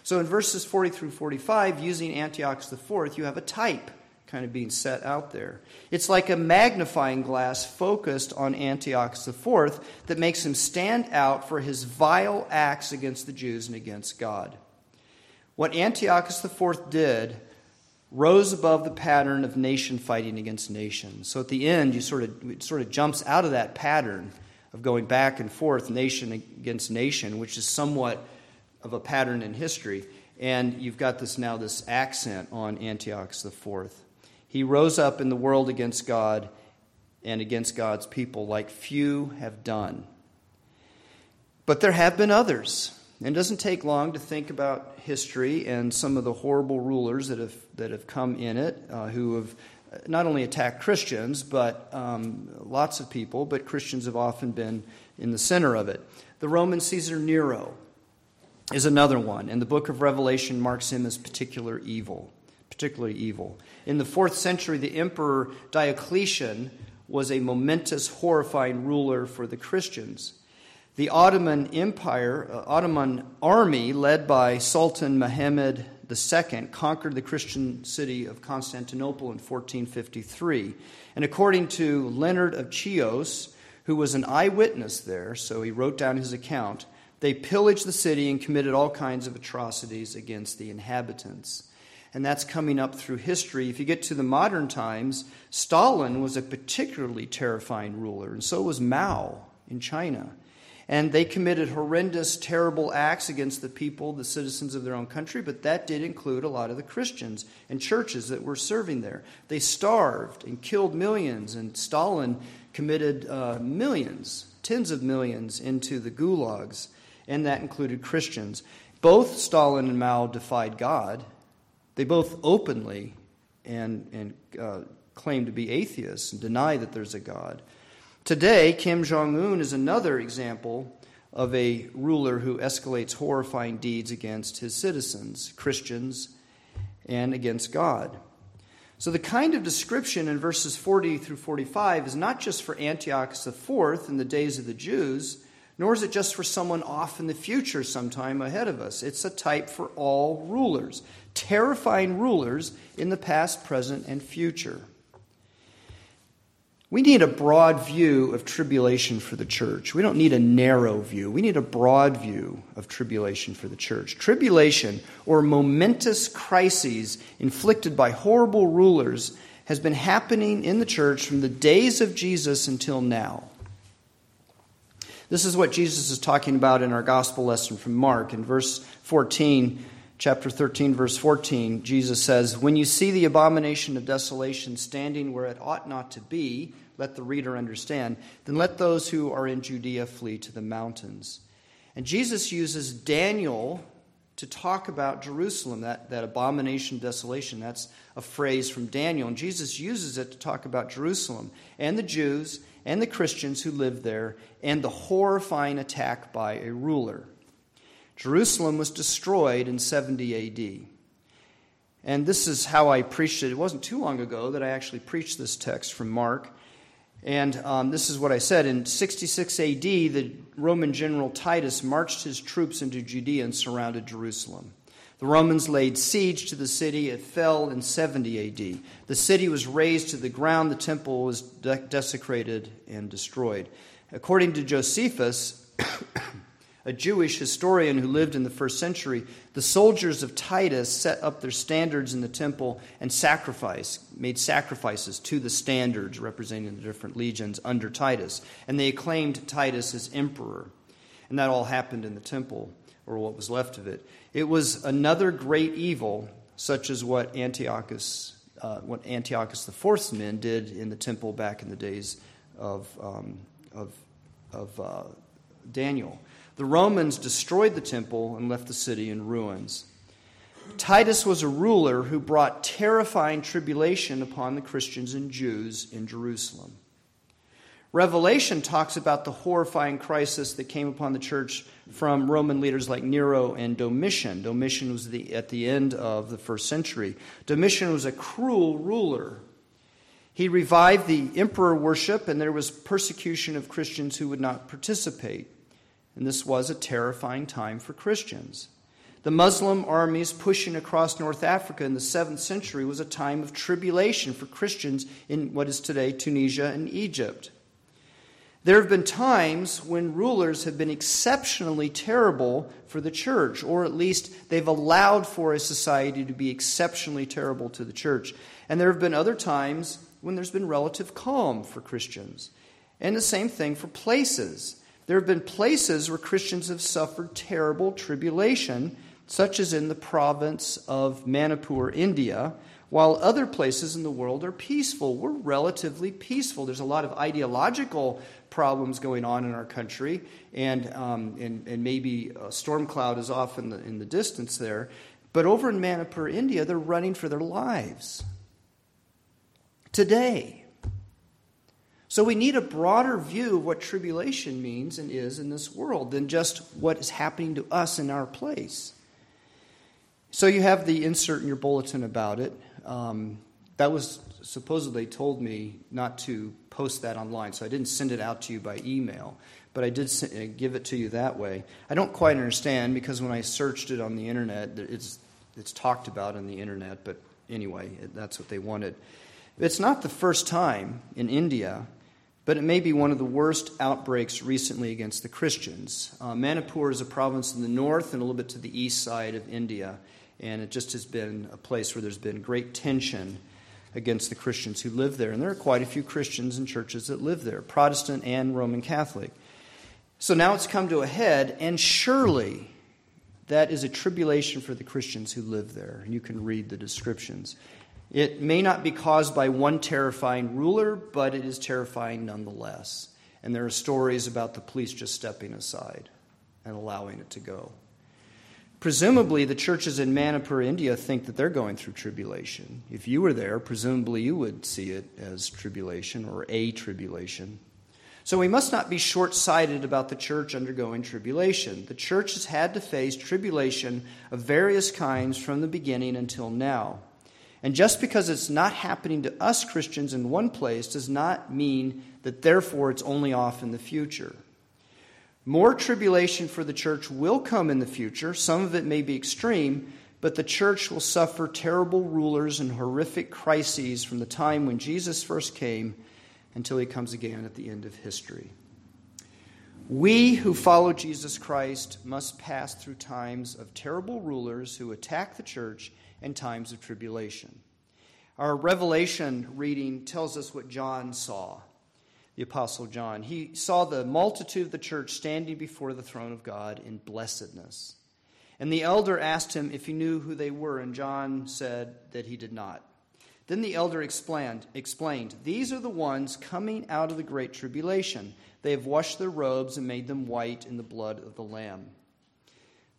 So in verses 40 through 45, using Antiochus IV, you have a type kind of being set out there. It's like a magnifying glass focused on Antiochus IV that makes him stand out for his vile acts against the Jews and against God. What Antiochus IV did rose above the pattern of nation fighting against nation. So at the end, you sort of, it sort of jumps out of that pattern of going back and forth, nation against nation, which is somewhat of a pattern in history. And you've got this now, this accent on Antiochus IV. He rose up in the world against God and against God's people like few have done. But there have been others. And it doesn't take long to think about history and some of the horrible rulers that have, that have come in it, uh, who have not only attacked Christians, but um, lots of people, but Christians have often been in the center of it. The Roman Caesar Nero is another one, and the book of Revelation marks him as particular evil, particularly evil. In the fourth century, the emperor Diocletian was a momentous, horrifying ruler for the Christians. The Ottoman Empire, uh, Ottoman army led by Sultan Muhammad II conquered the Christian city of Constantinople in 1453. And according to Leonard of Chios, who was an eyewitness there, so he wrote down his account, They pillaged the city and committed all kinds of atrocities against the inhabitants. And that's coming up through history. If you get to the modern times, Stalin was a particularly terrifying ruler, and so was Mao in China. And they committed horrendous, terrible acts against the people, the citizens of their own country, but that did include a lot of the Christians and churches that were serving there. They starved and killed millions, and Stalin committed uh, millions, tens of millions, into the gulags, and that included Christians. Both Stalin and Mao defied God. They both openly and, and uh, claim to be atheists and deny that there's a God. Today, Kim Jong un is another example of a ruler who escalates horrifying deeds against his citizens, Christians, and against God. So, the kind of description in verses 40 through 45 is not just for Antiochus IV in the days of the Jews, nor is it just for someone off in the future sometime ahead of us. It's a type for all rulers, terrifying rulers in the past, present, and future. We need a broad view of tribulation for the church. We don't need a narrow view. We need a broad view of tribulation for the church. Tribulation, or momentous crises inflicted by horrible rulers, has been happening in the church from the days of Jesus until now. This is what Jesus is talking about in our gospel lesson from Mark. In verse 14, chapter 13, verse 14, Jesus says, When you see the abomination of desolation standing where it ought not to be, let the reader understand, then let those who are in Judea flee to the mountains. And Jesus uses Daniel to talk about Jerusalem, that, that abomination, desolation. That's a phrase from Daniel. And Jesus uses it to talk about Jerusalem and the Jews and the Christians who lived there and the horrifying attack by a ruler. Jerusalem was destroyed in 70 AD. And this is how I preached it. It wasn't too long ago that I actually preached this text from Mark. And um, this is what I said. In 66 AD, the Roman general Titus marched his troops into Judea and surrounded Jerusalem. The Romans laid siege to the city. It fell in 70 AD. The city was razed to the ground. The temple was de- desecrated and destroyed. According to Josephus, a Jewish historian who lived in the first century, the soldiers of Titus set up their standards in the temple and sacrifice, made sacrifices to the standards representing the different legions under Titus. And they acclaimed Titus as emperor. And that all happened in the temple, or what was left of it. It was another great evil, such as what Antiochus, uh, what Antiochus IV's men did in the temple back in the days of, um, of, of uh, Daniel. The Romans destroyed the temple and left the city in ruins. Titus was a ruler who brought terrifying tribulation upon the Christians and Jews in Jerusalem. Revelation talks about the horrifying crisis that came upon the church from Roman leaders like Nero and Domitian. Domitian was the, at the end of the first century. Domitian was a cruel ruler. He revived the emperor worship, and there was persecution of Christians who would not participate and this was a terrifying time for Christians. The Muslim armies pushing across North Africa in the 7th century was a time of tribulation for Christians in what is today Tunisia and Egypt. There have been times when rulers have been exceptionally terrible for the church, or at least they've allowed for a society to be exceptionally terrible to the church. And there have been other times when there's been relative calm for Christians. And the same thing for places. There have been places where Christians have suffered terrible tribulation, such as in the province of Manipur, India, while other places in the world are peaceful. We're relatively peaceful. There's a lot of ideological problems going on in our country, and, um, and, and maybe a storm cloud is off in the, in the distance there. But over in Manipur, India, they're running for their lives. Today, so we need a broader view of what tribulation means and is in this world than just what is happening to us in our place. So you have the insert in your bulletin about it. Um, that was supposedly told me not to post that online, so I didn't send it out to you by email, but I did uh, give it to you that way. I don't quite understand because when I searched it on the internet, it's it's talked about on the internet, but anyway, that's what they wanted. It's not the first time in India but it may be one of the worst outbreaks recently against the Christians. Uh, Manipur is a province in the north and a little bit to the east side of India, and it just has been a place where there's been great tension against the Christians who live there. And there are quite a few Christians and churches that live there, Protestant and Roman Catholic. So now it's come to a head, and surely that is a tribulation for the Christians who live there. And you can read the descriptions. It may not be caused by one terrifying ruler, but it is terrifying nonetheless. And there are stories about the police just stepping aside and allowing it to go. Presumably, the churches in Manipur, India, think that they're going through tribulation. If you were there, presumably you would see it as tribulation or a tribulation. So we must not be short sighted about the church undergoing tribulation. The church has had to face tribulation of various kinds from the beginning until now. And just because it's not happening to us Christians in one place does not mean that therefore it's only off in the future. More tribulation for the church will come in the future. Some of it may be extreme, but the church will suffer terrible rulers and horrific crises from the time when Jesus first came until he comes again at the end of history. We who follow Jesus Christ must pass through times of terrible rulers who attack the church and times of tribulation. Our Revelation reading tells us what John saw, the Apostle John. He saw the multitude of the church standing before the throne of God in blessedness. And the elder asked him if he knew who they were, and John said that he did not. Then the elder explained, explained, These are the ones coming out of the great tribulation. They have washed their robes and made them white in the blood of the Lamb.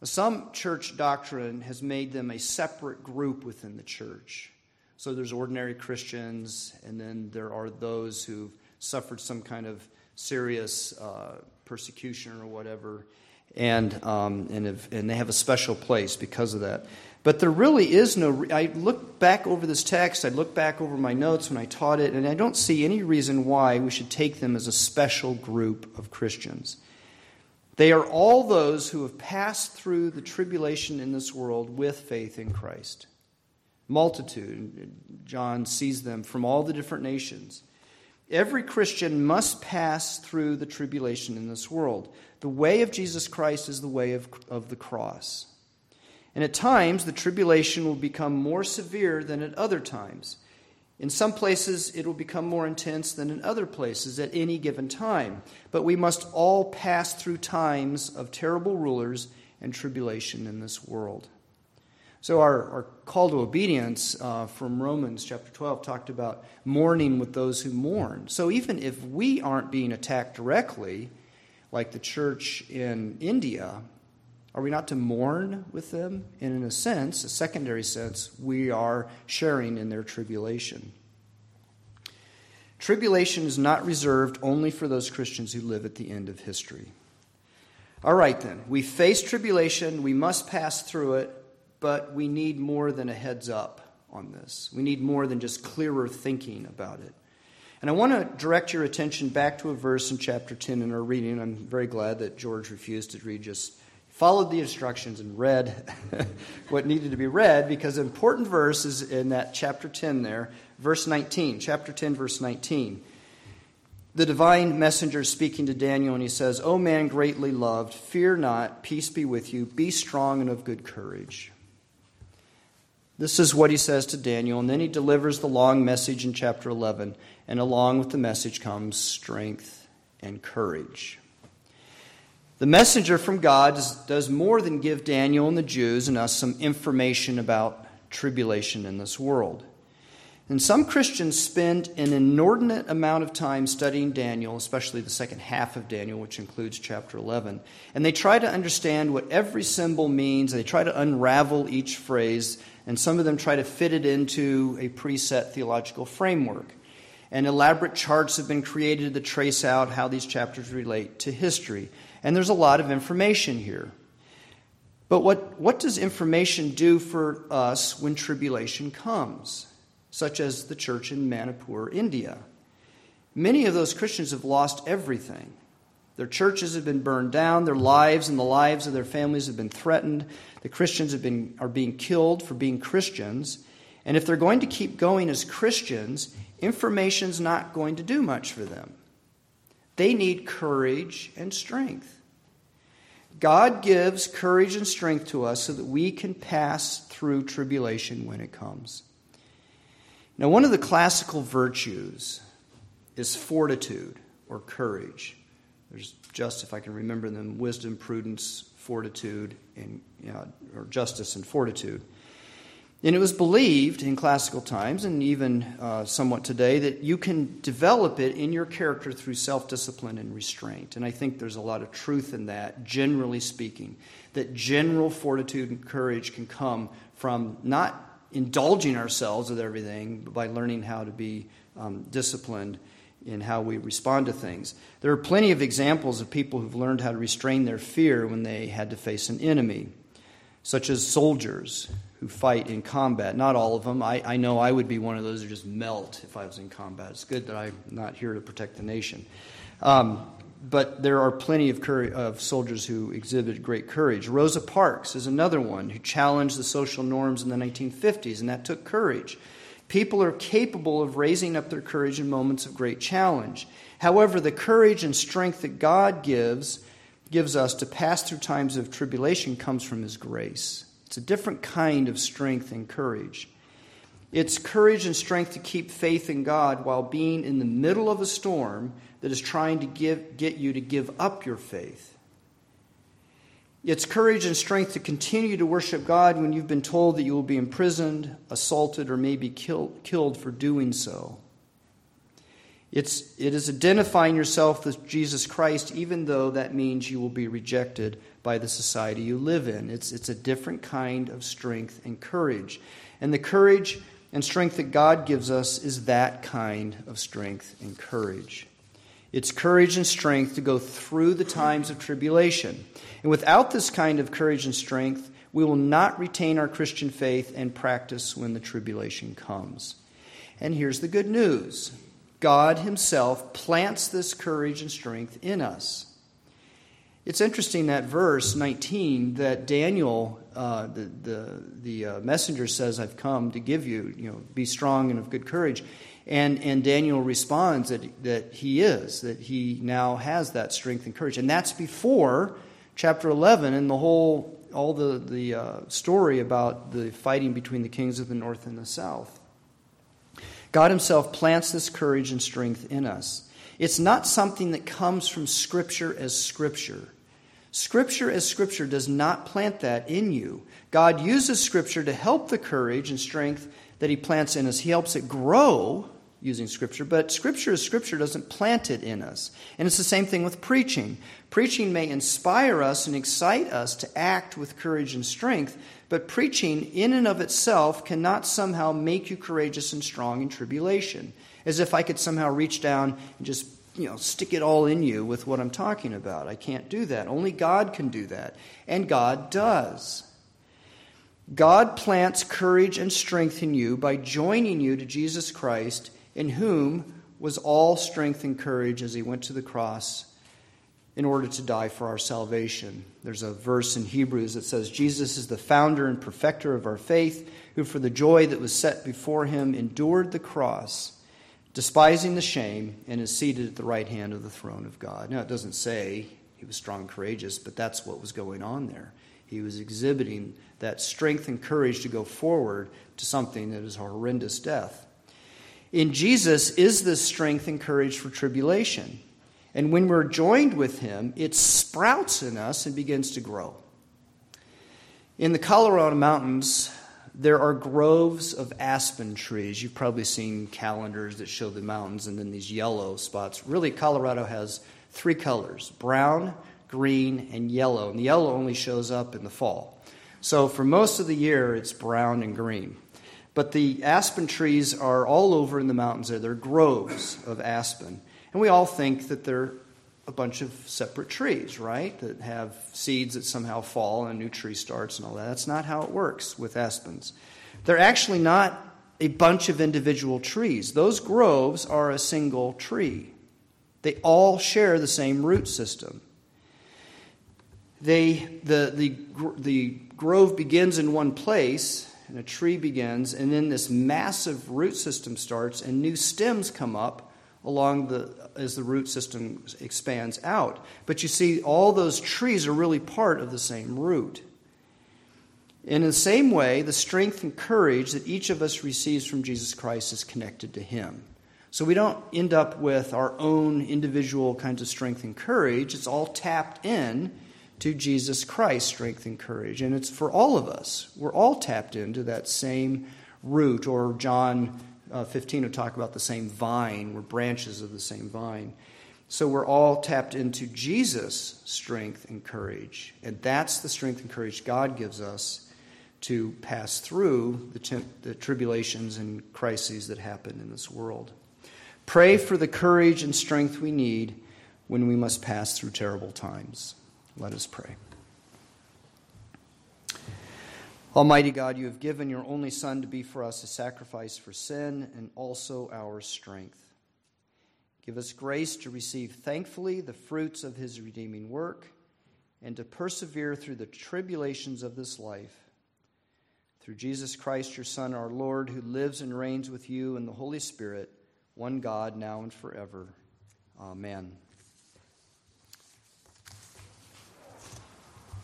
Some church doctrine has made them a separate group within the church. So there's ordinary Christians, and then there are those who've suffered some kind of serious uh, persecution or whatever, and, um, and, have, and they have a special place because of that. But there really is no. I look back over this text, I look back over my notes when I taught it, and I don't see any reason why we should take them as a special group of Christians. They are all those who have passed through the tribulation in this world with faith in Christ. Multitude. John sees them from all the different nations. Every Christian must pass through the tribulation in this world. The way of Jesus Christ is the way of, of the cross. And at times, the tribulation will become more severe than at other times. In some places, it will become more intense than in other places at any given time. But we must all pass through times of terrible rulers and tribulation in this world. So, our, our call to obedience uh, from Romans chapter 12 talked about mourning with those who mourn. So, even if we aren't being attacked directly, like the church in India, are we not to mourn with them? And in a sense, a secondary sense, we are sharing in their tribulation. Tribulation is not reserved only for those Christians who live at the end of history. All right, then. We face tribulation. We must pass through it, but we need more than a heads up on this. We need more than just clearer thinking about it. And I want to direct your attention back to a verse in chapter 10 in our reading. I'm very glad that George refused to read just followed the instructions and read what needed to be read because an important verse is in that chapter 10 there, verse 19. Chapter 10, verse 19. The divine messenger is speaking to Daniel, and he says, O man greatly loved, fear not, peace be with you, be strong and of good courage. This is what he says to Daniel, and then he delivers the long message in chapter 11, and along with the message comes strength and courage. The messenger from God does more than give Daniel and the Jews and us some information about tribulation in this world. And some Christians spend an inordinate amount of time studying Daniel, especially the second half of Daniel, which includes chapter 11. And they try to understand what every symbol means. They try to unravel each phrase, and some of them try to fit it into a preset theological framework. And elaborate charts have been created to trace out how these chapters relate to history. And there's a lot of information here. But what, what does information do for us when tribulation comes, such as the church in Manipur, India? Many of those Christians have lost everything. Their churches have been burned down, their lives and the lives of their families have been threatened. The Christians have been, are being killed for being Christians. And if they're going to keep going as Christians, information's not going to do much for them. They need courage and strength. God gives courage and strength to us so that we can pass through tribulation when it comes. Now, one of the classical virtues is fortitude or courage. There's just, if I can remember them, wisdom, prudence, fortitude, and you know, or justice and fortitude. And it was believed in classical times, and even uh, somewhat today, that you can develop it in your character through self discipline and restraint. And I think there's a lot of truth in that, generally speaking, that general fortitude and courage can come from not indulging ourselves with everything, but by learning how to be um, disciplined in how we respond to things. There are plenty of examples of people who've learned how to restrain their fear when they had to face an enemy, such as soldiers who fight in combat. Not all of them. I, I know I would be one of those who just melt if I was in combat. It's good that I'm not here to protect the nation. Um, but there are plenty of, of soldiers who exhibited great courage. Rosa Parks is another one who challenged the social norms in the 1950s, and that took courage. People are capable of raising up their courage in moments of great challenge. However, the courage and strength that God gives gives us to pass through times of tribulation comes from his grace. It's a different kind of strength and courage. It's courage and strength to keep faith in God while being in the middle of a storm that is trying to give, get you to give up your faith. It's courage and strength to continue to worship God when you've been told that you will be imprisoned, assaulted, or maybe kill, killed for doing so. It's, it is identifying yourself with Jesus Christ, even though that means you will be rejected by the society you live in. It's, it's a different kind of strength and courage. And the courage and strength that God gives us is that kind of strength and courage. It's courage and strength to go through the times of tribulation. And without this kind of courage and strength, we will not retain our Christian faith and practice when the tribulation comes. And here's the good news God Himself plants this courage and strength in us. It's interesting that verse 19 that Daniel, uh, the, the, the uh, messenger says, I've come to give you, you know, be strong and of good courage. And, and Daniel responds that, that he is, that he now has that strength and courage. And that's before chapter 11 and the whole, all the, the uh, story about the fighting between the kings of the north and the south. God Himself plants this courage and strength in us. It's not something that comes from Scripture as Scripture. Scripture as Scripture does not plant that in you. God uses Scripture to help the courage and strength that He plants in us. He helps it grow using Scripture, but Scripture as Scripture doesn't plant it in us. And it's the same thing with preaching. Preaching may inspire us and excite us to act with courage and strength, but preaching in and of itself cannot somehow make you courageous and strong in tribulation. As if I could somehow reach down and just you know, stick it all in you with what I'm talking about. I can't do that. Only God can do that. And God does. God plants courage and strength in you by joining you to Jesus Christ in whom was all strength and courage as he went to the cross in order to die for our salvation. There's a verse in Hebrews that says, Jesus is the founder and perfecter of our faith, who for the joy that was set before him endured the cross, despising the shame, and is seated at the right hand of the throne of God. Now, it doesn't say he was strong and courageous, but that's what was going on there. He was exhibiting that strength and courage to go forward to something that is a horrendous death. In Jesus is this strength and courage for tribulation. And when we're joined with Him, it sprouts in us and begins to grow. In the Colorado mountains, there are groves of aspen trees. You've probably seen calendars that show the mountains and then these yellow spots. Really, Colorado has three colors brown, green, and yellow. And the yellow only shows up in the fall. So for most of the year, it's brown and green. But the aspen trees are all over in the mountains there. They're groves of aspen. And we all think that they're a bunch of separate trees, right? That have seeds that somehow fall and a new tree starts and all that. That's not how it works with aspens. They're actually not a bunch of individual trees. Those groves are a single tree. They all share the same root system. They, the, the, the grove begins in one place and a tree begins, and then this massive root system starts, and new stems come up along the as the root system expands out. But you see, all those trees are really part of the same root. In the same way, the strength and courage that each of us receives from Jesus Christ is connected to Him. So we don't end up with our own individual kinds of strength and courage. It's all tapped in to Jesus Christ, strength and courage. And it's for all of us. We're all tapped into that same root, or John uh, 15 will talk about the same vine. We're branches of the same vine. So we're all tapped into Jesus' strength and courage. And that's the strength and courage God gives us to pass through the, the tribulations and crises that happen in this world. Pray for the courage and strength we need when we must pass through terrible times. Let us pray. Almighty God, you have given your only Son to be for us a sacrifice for sin and also our strength. Give us grace to receive thankfully the fruits of his redeeming work and to persevere through the tribulations of this life. Through Jesus Christ, your Son, our Lord, who lives and reigns with you in the Holy Spirit, one God, now and forever. Amen.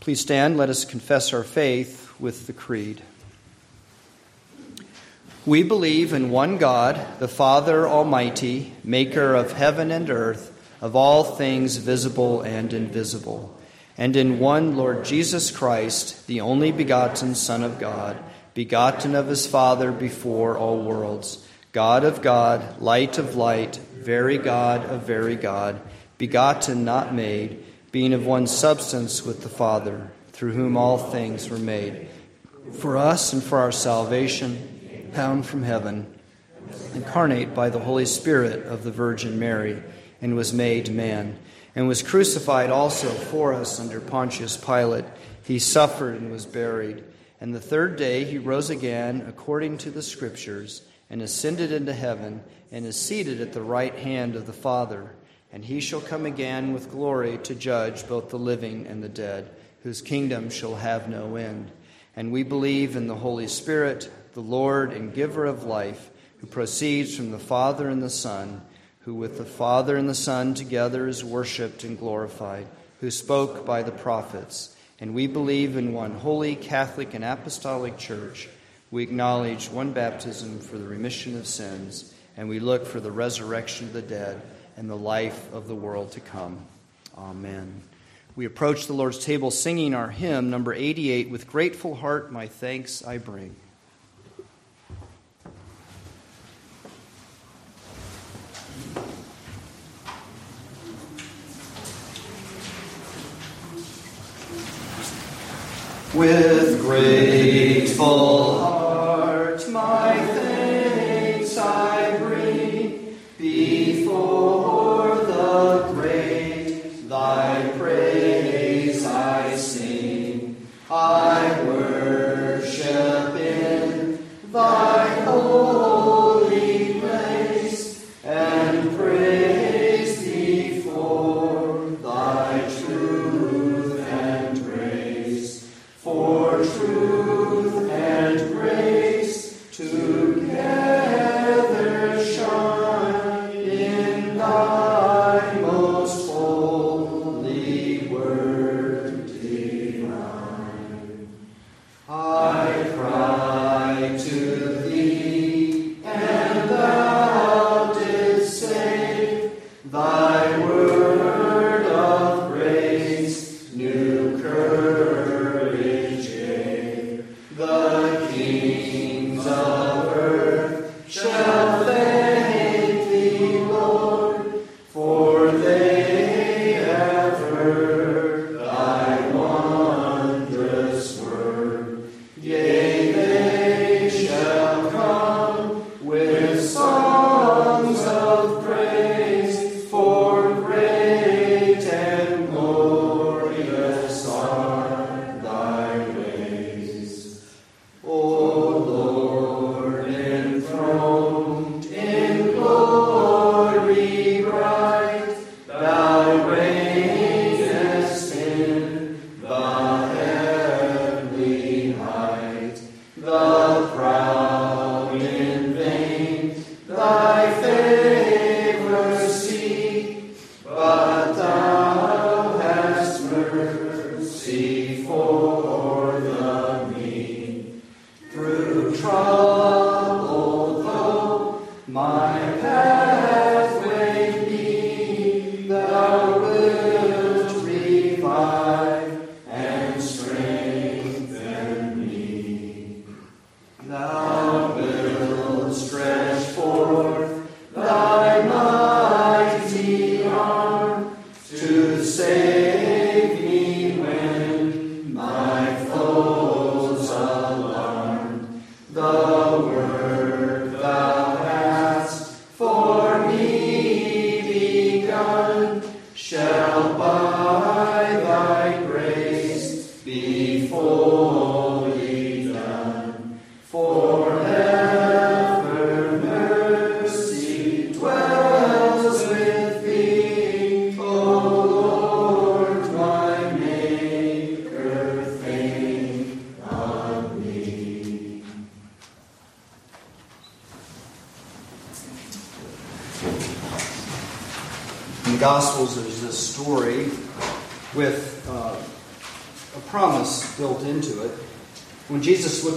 Please stand. Let us confess our faith with the Creed. We believe in one God, the Father Almighty, maker of heaven and earth, of all things visible and invisible, and in one Lord Jesus Christ, the only begotten Son of God, begotten of his Father before all worlds God of God, light of light, very God of very God, begotten, not made, being of one substance with the Father, through whom all things were made. For us and for our salvation, bound from heaven, incarnate by the Holy Spirit of the Virgin Mary, and was made man, and was crucified also for us under Pontius Pilate. He suffered and was buried, and the third day he rose again according to the Scriptures and ascended into heaven, and is seated at the right hand of the Father. And he shall come again with glory to judge both the living and the dead, whose kingdom shall have no end. And we believe in the Holy Spirit, the Lord and giver of life, who proceeds from the Father and the Son, who with the Father and the Son together is worshiped and glorified, who spoke by the prophets. And we believe in one holy, Catholic, and Apostolic Church we acknowledge one baptism for the remission of sins, and we look for the resurrection of the dead and the life of the world to come. Amen. We approach the Lord's table singing our hymn, number 88, with grateful heart, my thanks I bring. With grateful heart, my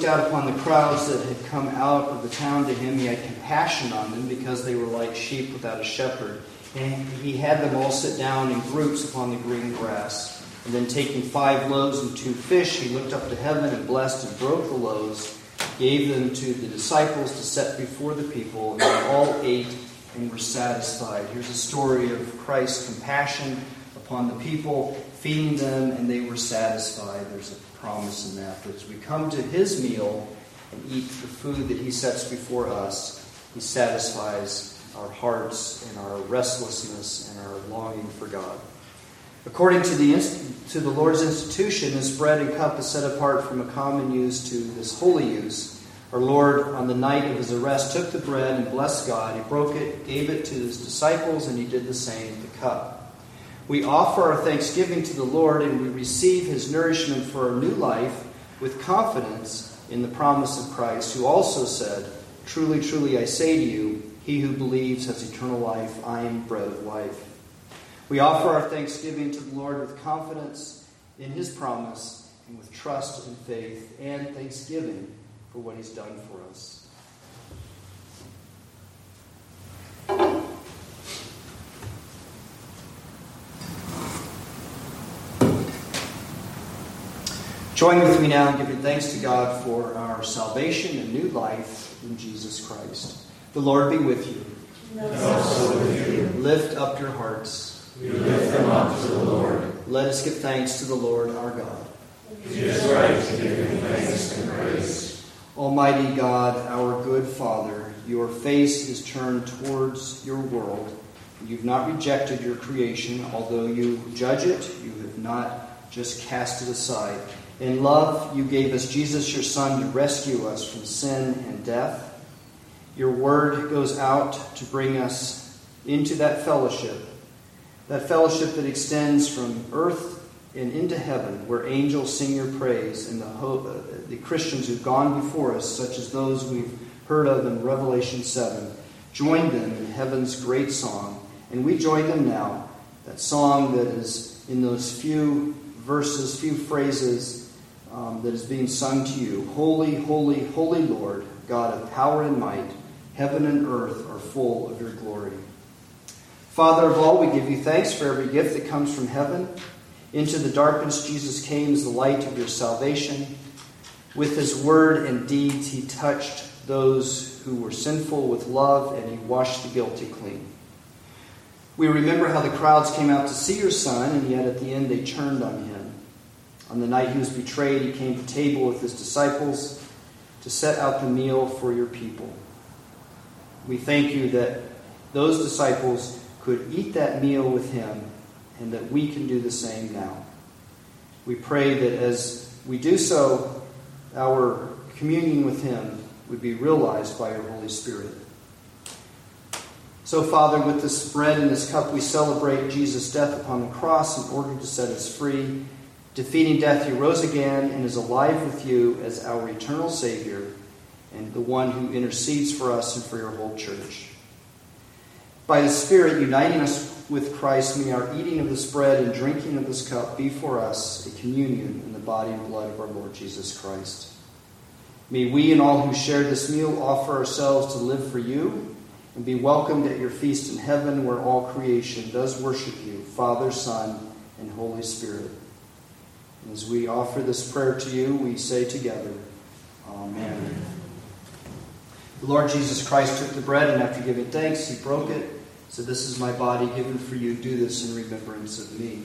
looked out upon the crowds that had come out of the town to him, he had compassion on them because they were like sheep without a shepherd. And he had them all sit down in groups upon the green grass. And then taking five loaves and two fish, he looked up to heaven and blessed and broke the loaves, gave them to the disciples to set before the people, and they all ate and were satisfied. Here's a story of Christ's compassion upon the people, feeding them, and they were satisfied. There's a promise in that. But as we come to his meal and eat the food that he sets before us, he satisfies our hearts and our restlessness and our longing for God. According to the, to the Lord's institution, this bread and cup is set apart from a common use to this holy use. Our Lord, on the night of his arrest, took the bread and blessed God. He broke it, gave it to his disciples, and he did the same the cup. We offer our thanksgiving to the Lord and we receive his nourishment for our new life with confidence in the promise of Christ, who also said, Truly, truly, I say to you, he who believes has eternal life. I am bread of life. We offer our thanksgiving to the Lord with confidence in his promise and with trust and faith and thanksgiving for what he's done for us. Join with me now in giving thanks to God for our salvation and new life in Jesus Christ. The Lord be with you. with you. Lift up your hearts. We lift them up to the Lord. Let us give thanks to the Lord our God. It is right to give him thanks and praise. Almighty God, our good Father, your face is turned towards your world. You've not rejected your creation, although you judge it, you have not just cast it aside. In love, you gave us Jesus, your Son, to rescue us from sin and death. Your word goes out to bring us into that fellowship that fellowship that extends from earth and into heaven, where angels sing your praise, and the, hope, uh, the Christians who've gone before us, such as those we've heard of in Revelation 7, join them in heaven's great song. And we join them now, that song that is in those few verses, few phrases um, that is being sung to you Holy, holy, holy Lord, God of power and might, heaven and earth are full of your glory. Father of all, we give you thanks for every gift that comes from heaven. Into the darkness, Jesus came as the light of your salvation. With his word and deeds, he touched those who were sinful with love, and he washed the guilty clean. We remember how the crowds came out to see your son, and yet at the end they turned on him. On the night he was betrayed, he came to table with his disciples to set out the meal for your people. We thank you that those disciples could eat that meal with him and that we can do the same now. We pray that as we do so, our communion with him would be realized by your Holy Spirit. So, Father, with this bread and this cup, we celebrate Jesus' death upon the cross in order to set us free. Defeating death, he rose again and is alive with you as our eternal Savior and the one who intercedes for us and for your whole church. By the Spirit uniting us with Christ, may our eating of this bread and drinking of this cup be for us a communion in the body and blood of our Lord Jesus Christ. May we and all who share this meal offer ourselves to live for you and be welcomed at your feast in heaven where all creation does worship you, Father, Son, and Holy Spirit. As we offer this prayer to you, we say together, Amen. The Lord Jesus Christ took the bread, and after giving thanks, he broke it. Said, This is my body given for you. Do this in remembrance of me.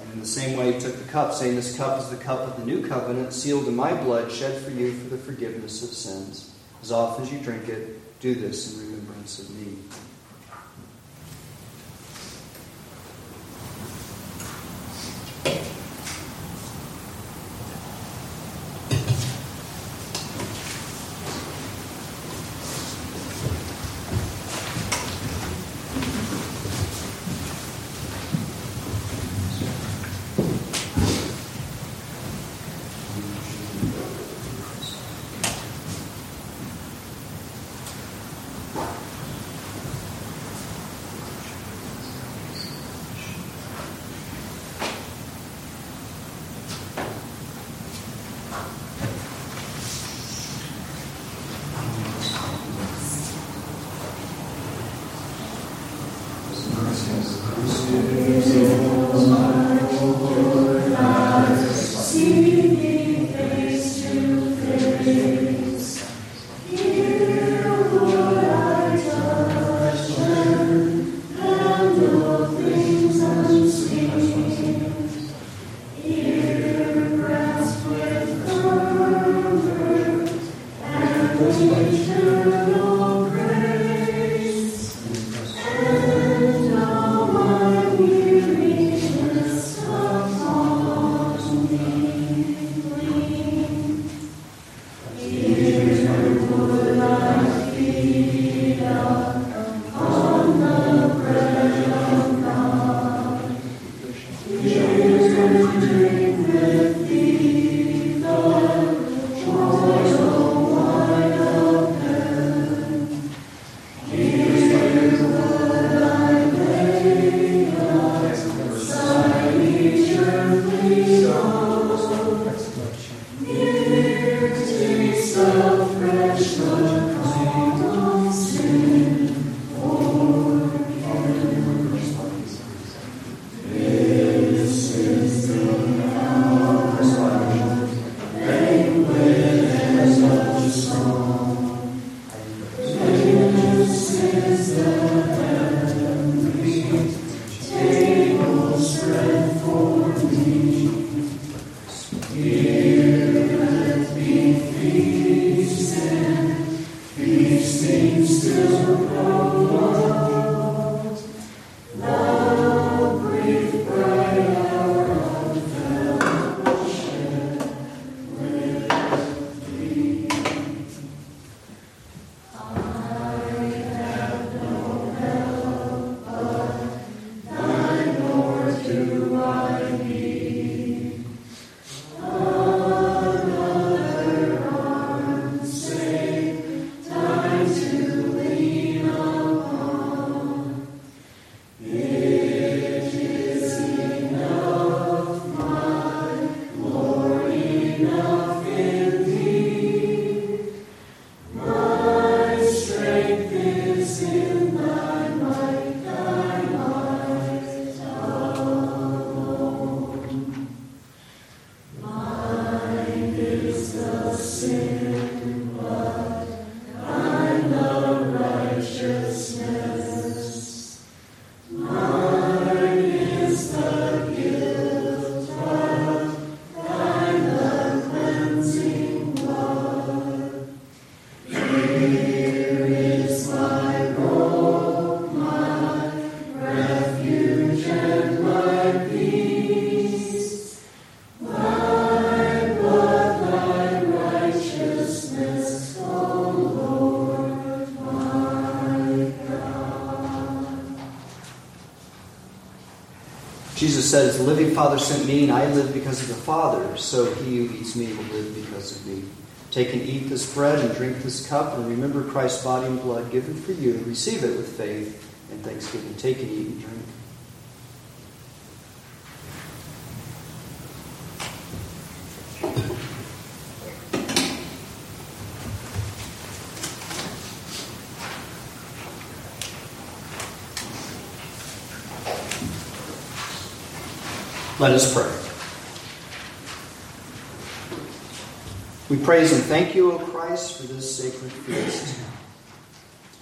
And in the same way, he took the cup, saying, This cup is the cup of the new covenant, sealed in my blood, shed for you for the forgiveness of sins. As often as you drink it, do this in remembrance of me. Spirit. As the living Father sent me, and I live because of the Father, so he who eats me will live because of me. Take and eat this bread and drink this cup, and remember Christ's body and blood given for you, and receive it with faith and thanksgiving. Take and eat and drink. Let us pray. We praise and thank you, O Christ, for this sacred feast.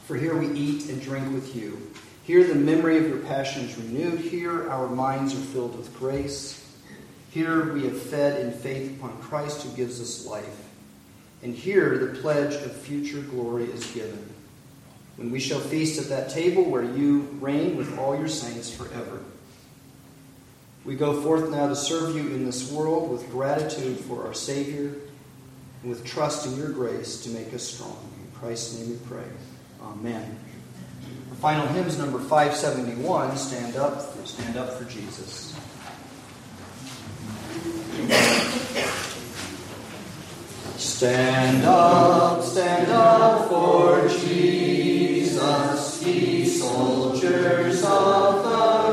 For here we eat and drink with you. Here the memory of your passion is renewed. Here our minds are filled with grace. Here we have fed in faith upon Christ who gives us life. And here the pledge of future glory is given. When we shall feast at that table where you reign with all your saints forever. We go forth now to serve you in this world with gratitude for our Savior and with trust in your grace to make us strong. In Christ's name we pray. Amen. Our final hymn is number 571. Stand up, stand up for Jesus. Stand up, stand up for Jesus, ye soldiers of the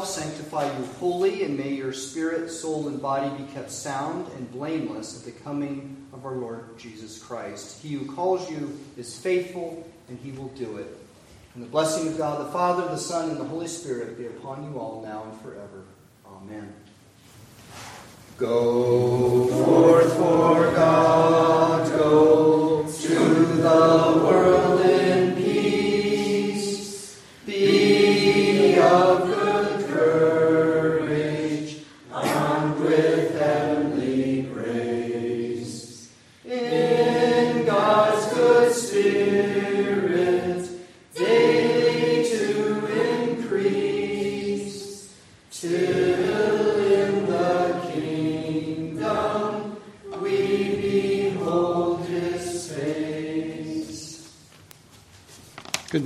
himself sanctify you wholly, and may your spirit, soul, and body be kept sound and blameless at the coming of our Lord Jesus Christ. He who calls you is faithful, and he will do it. And the blessing of God the Father, the Son, and the Holy Spirit be upon you all now and forever. Amen. Go forth for God,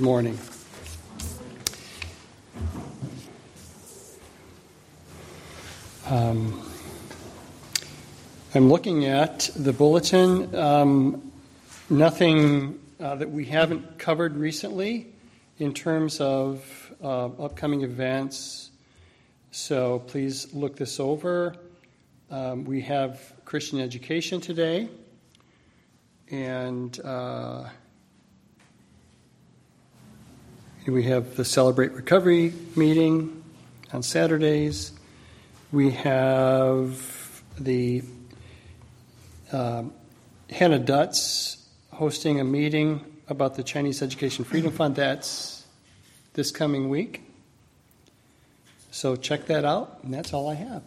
morning. Um, I'm looking at the bulletin. Um, nothing uh, that we haven't covered recently in terms of uh, upcoming events. So please look this over. Um, we have Christian education today, and uh, we have the Celebrate Recovery meeting on Saturdays. We have the uh, Hannah Dutz hosting a meeting about the Chinese Education Freedom Fund. That's this coming week. So check that out, and that's all I have.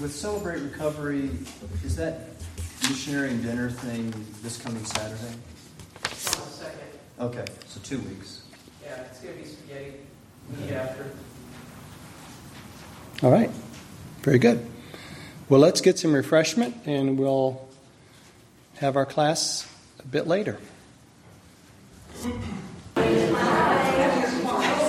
With Celebrate Recovery, is that missionary and dinner thing this coming Saturday? On the second, Okay, so two weeks. yeah, it's gonna be spaghetti, meat after. All right, very good. Well, let's get some refreshment, and we'll have our class a bit later.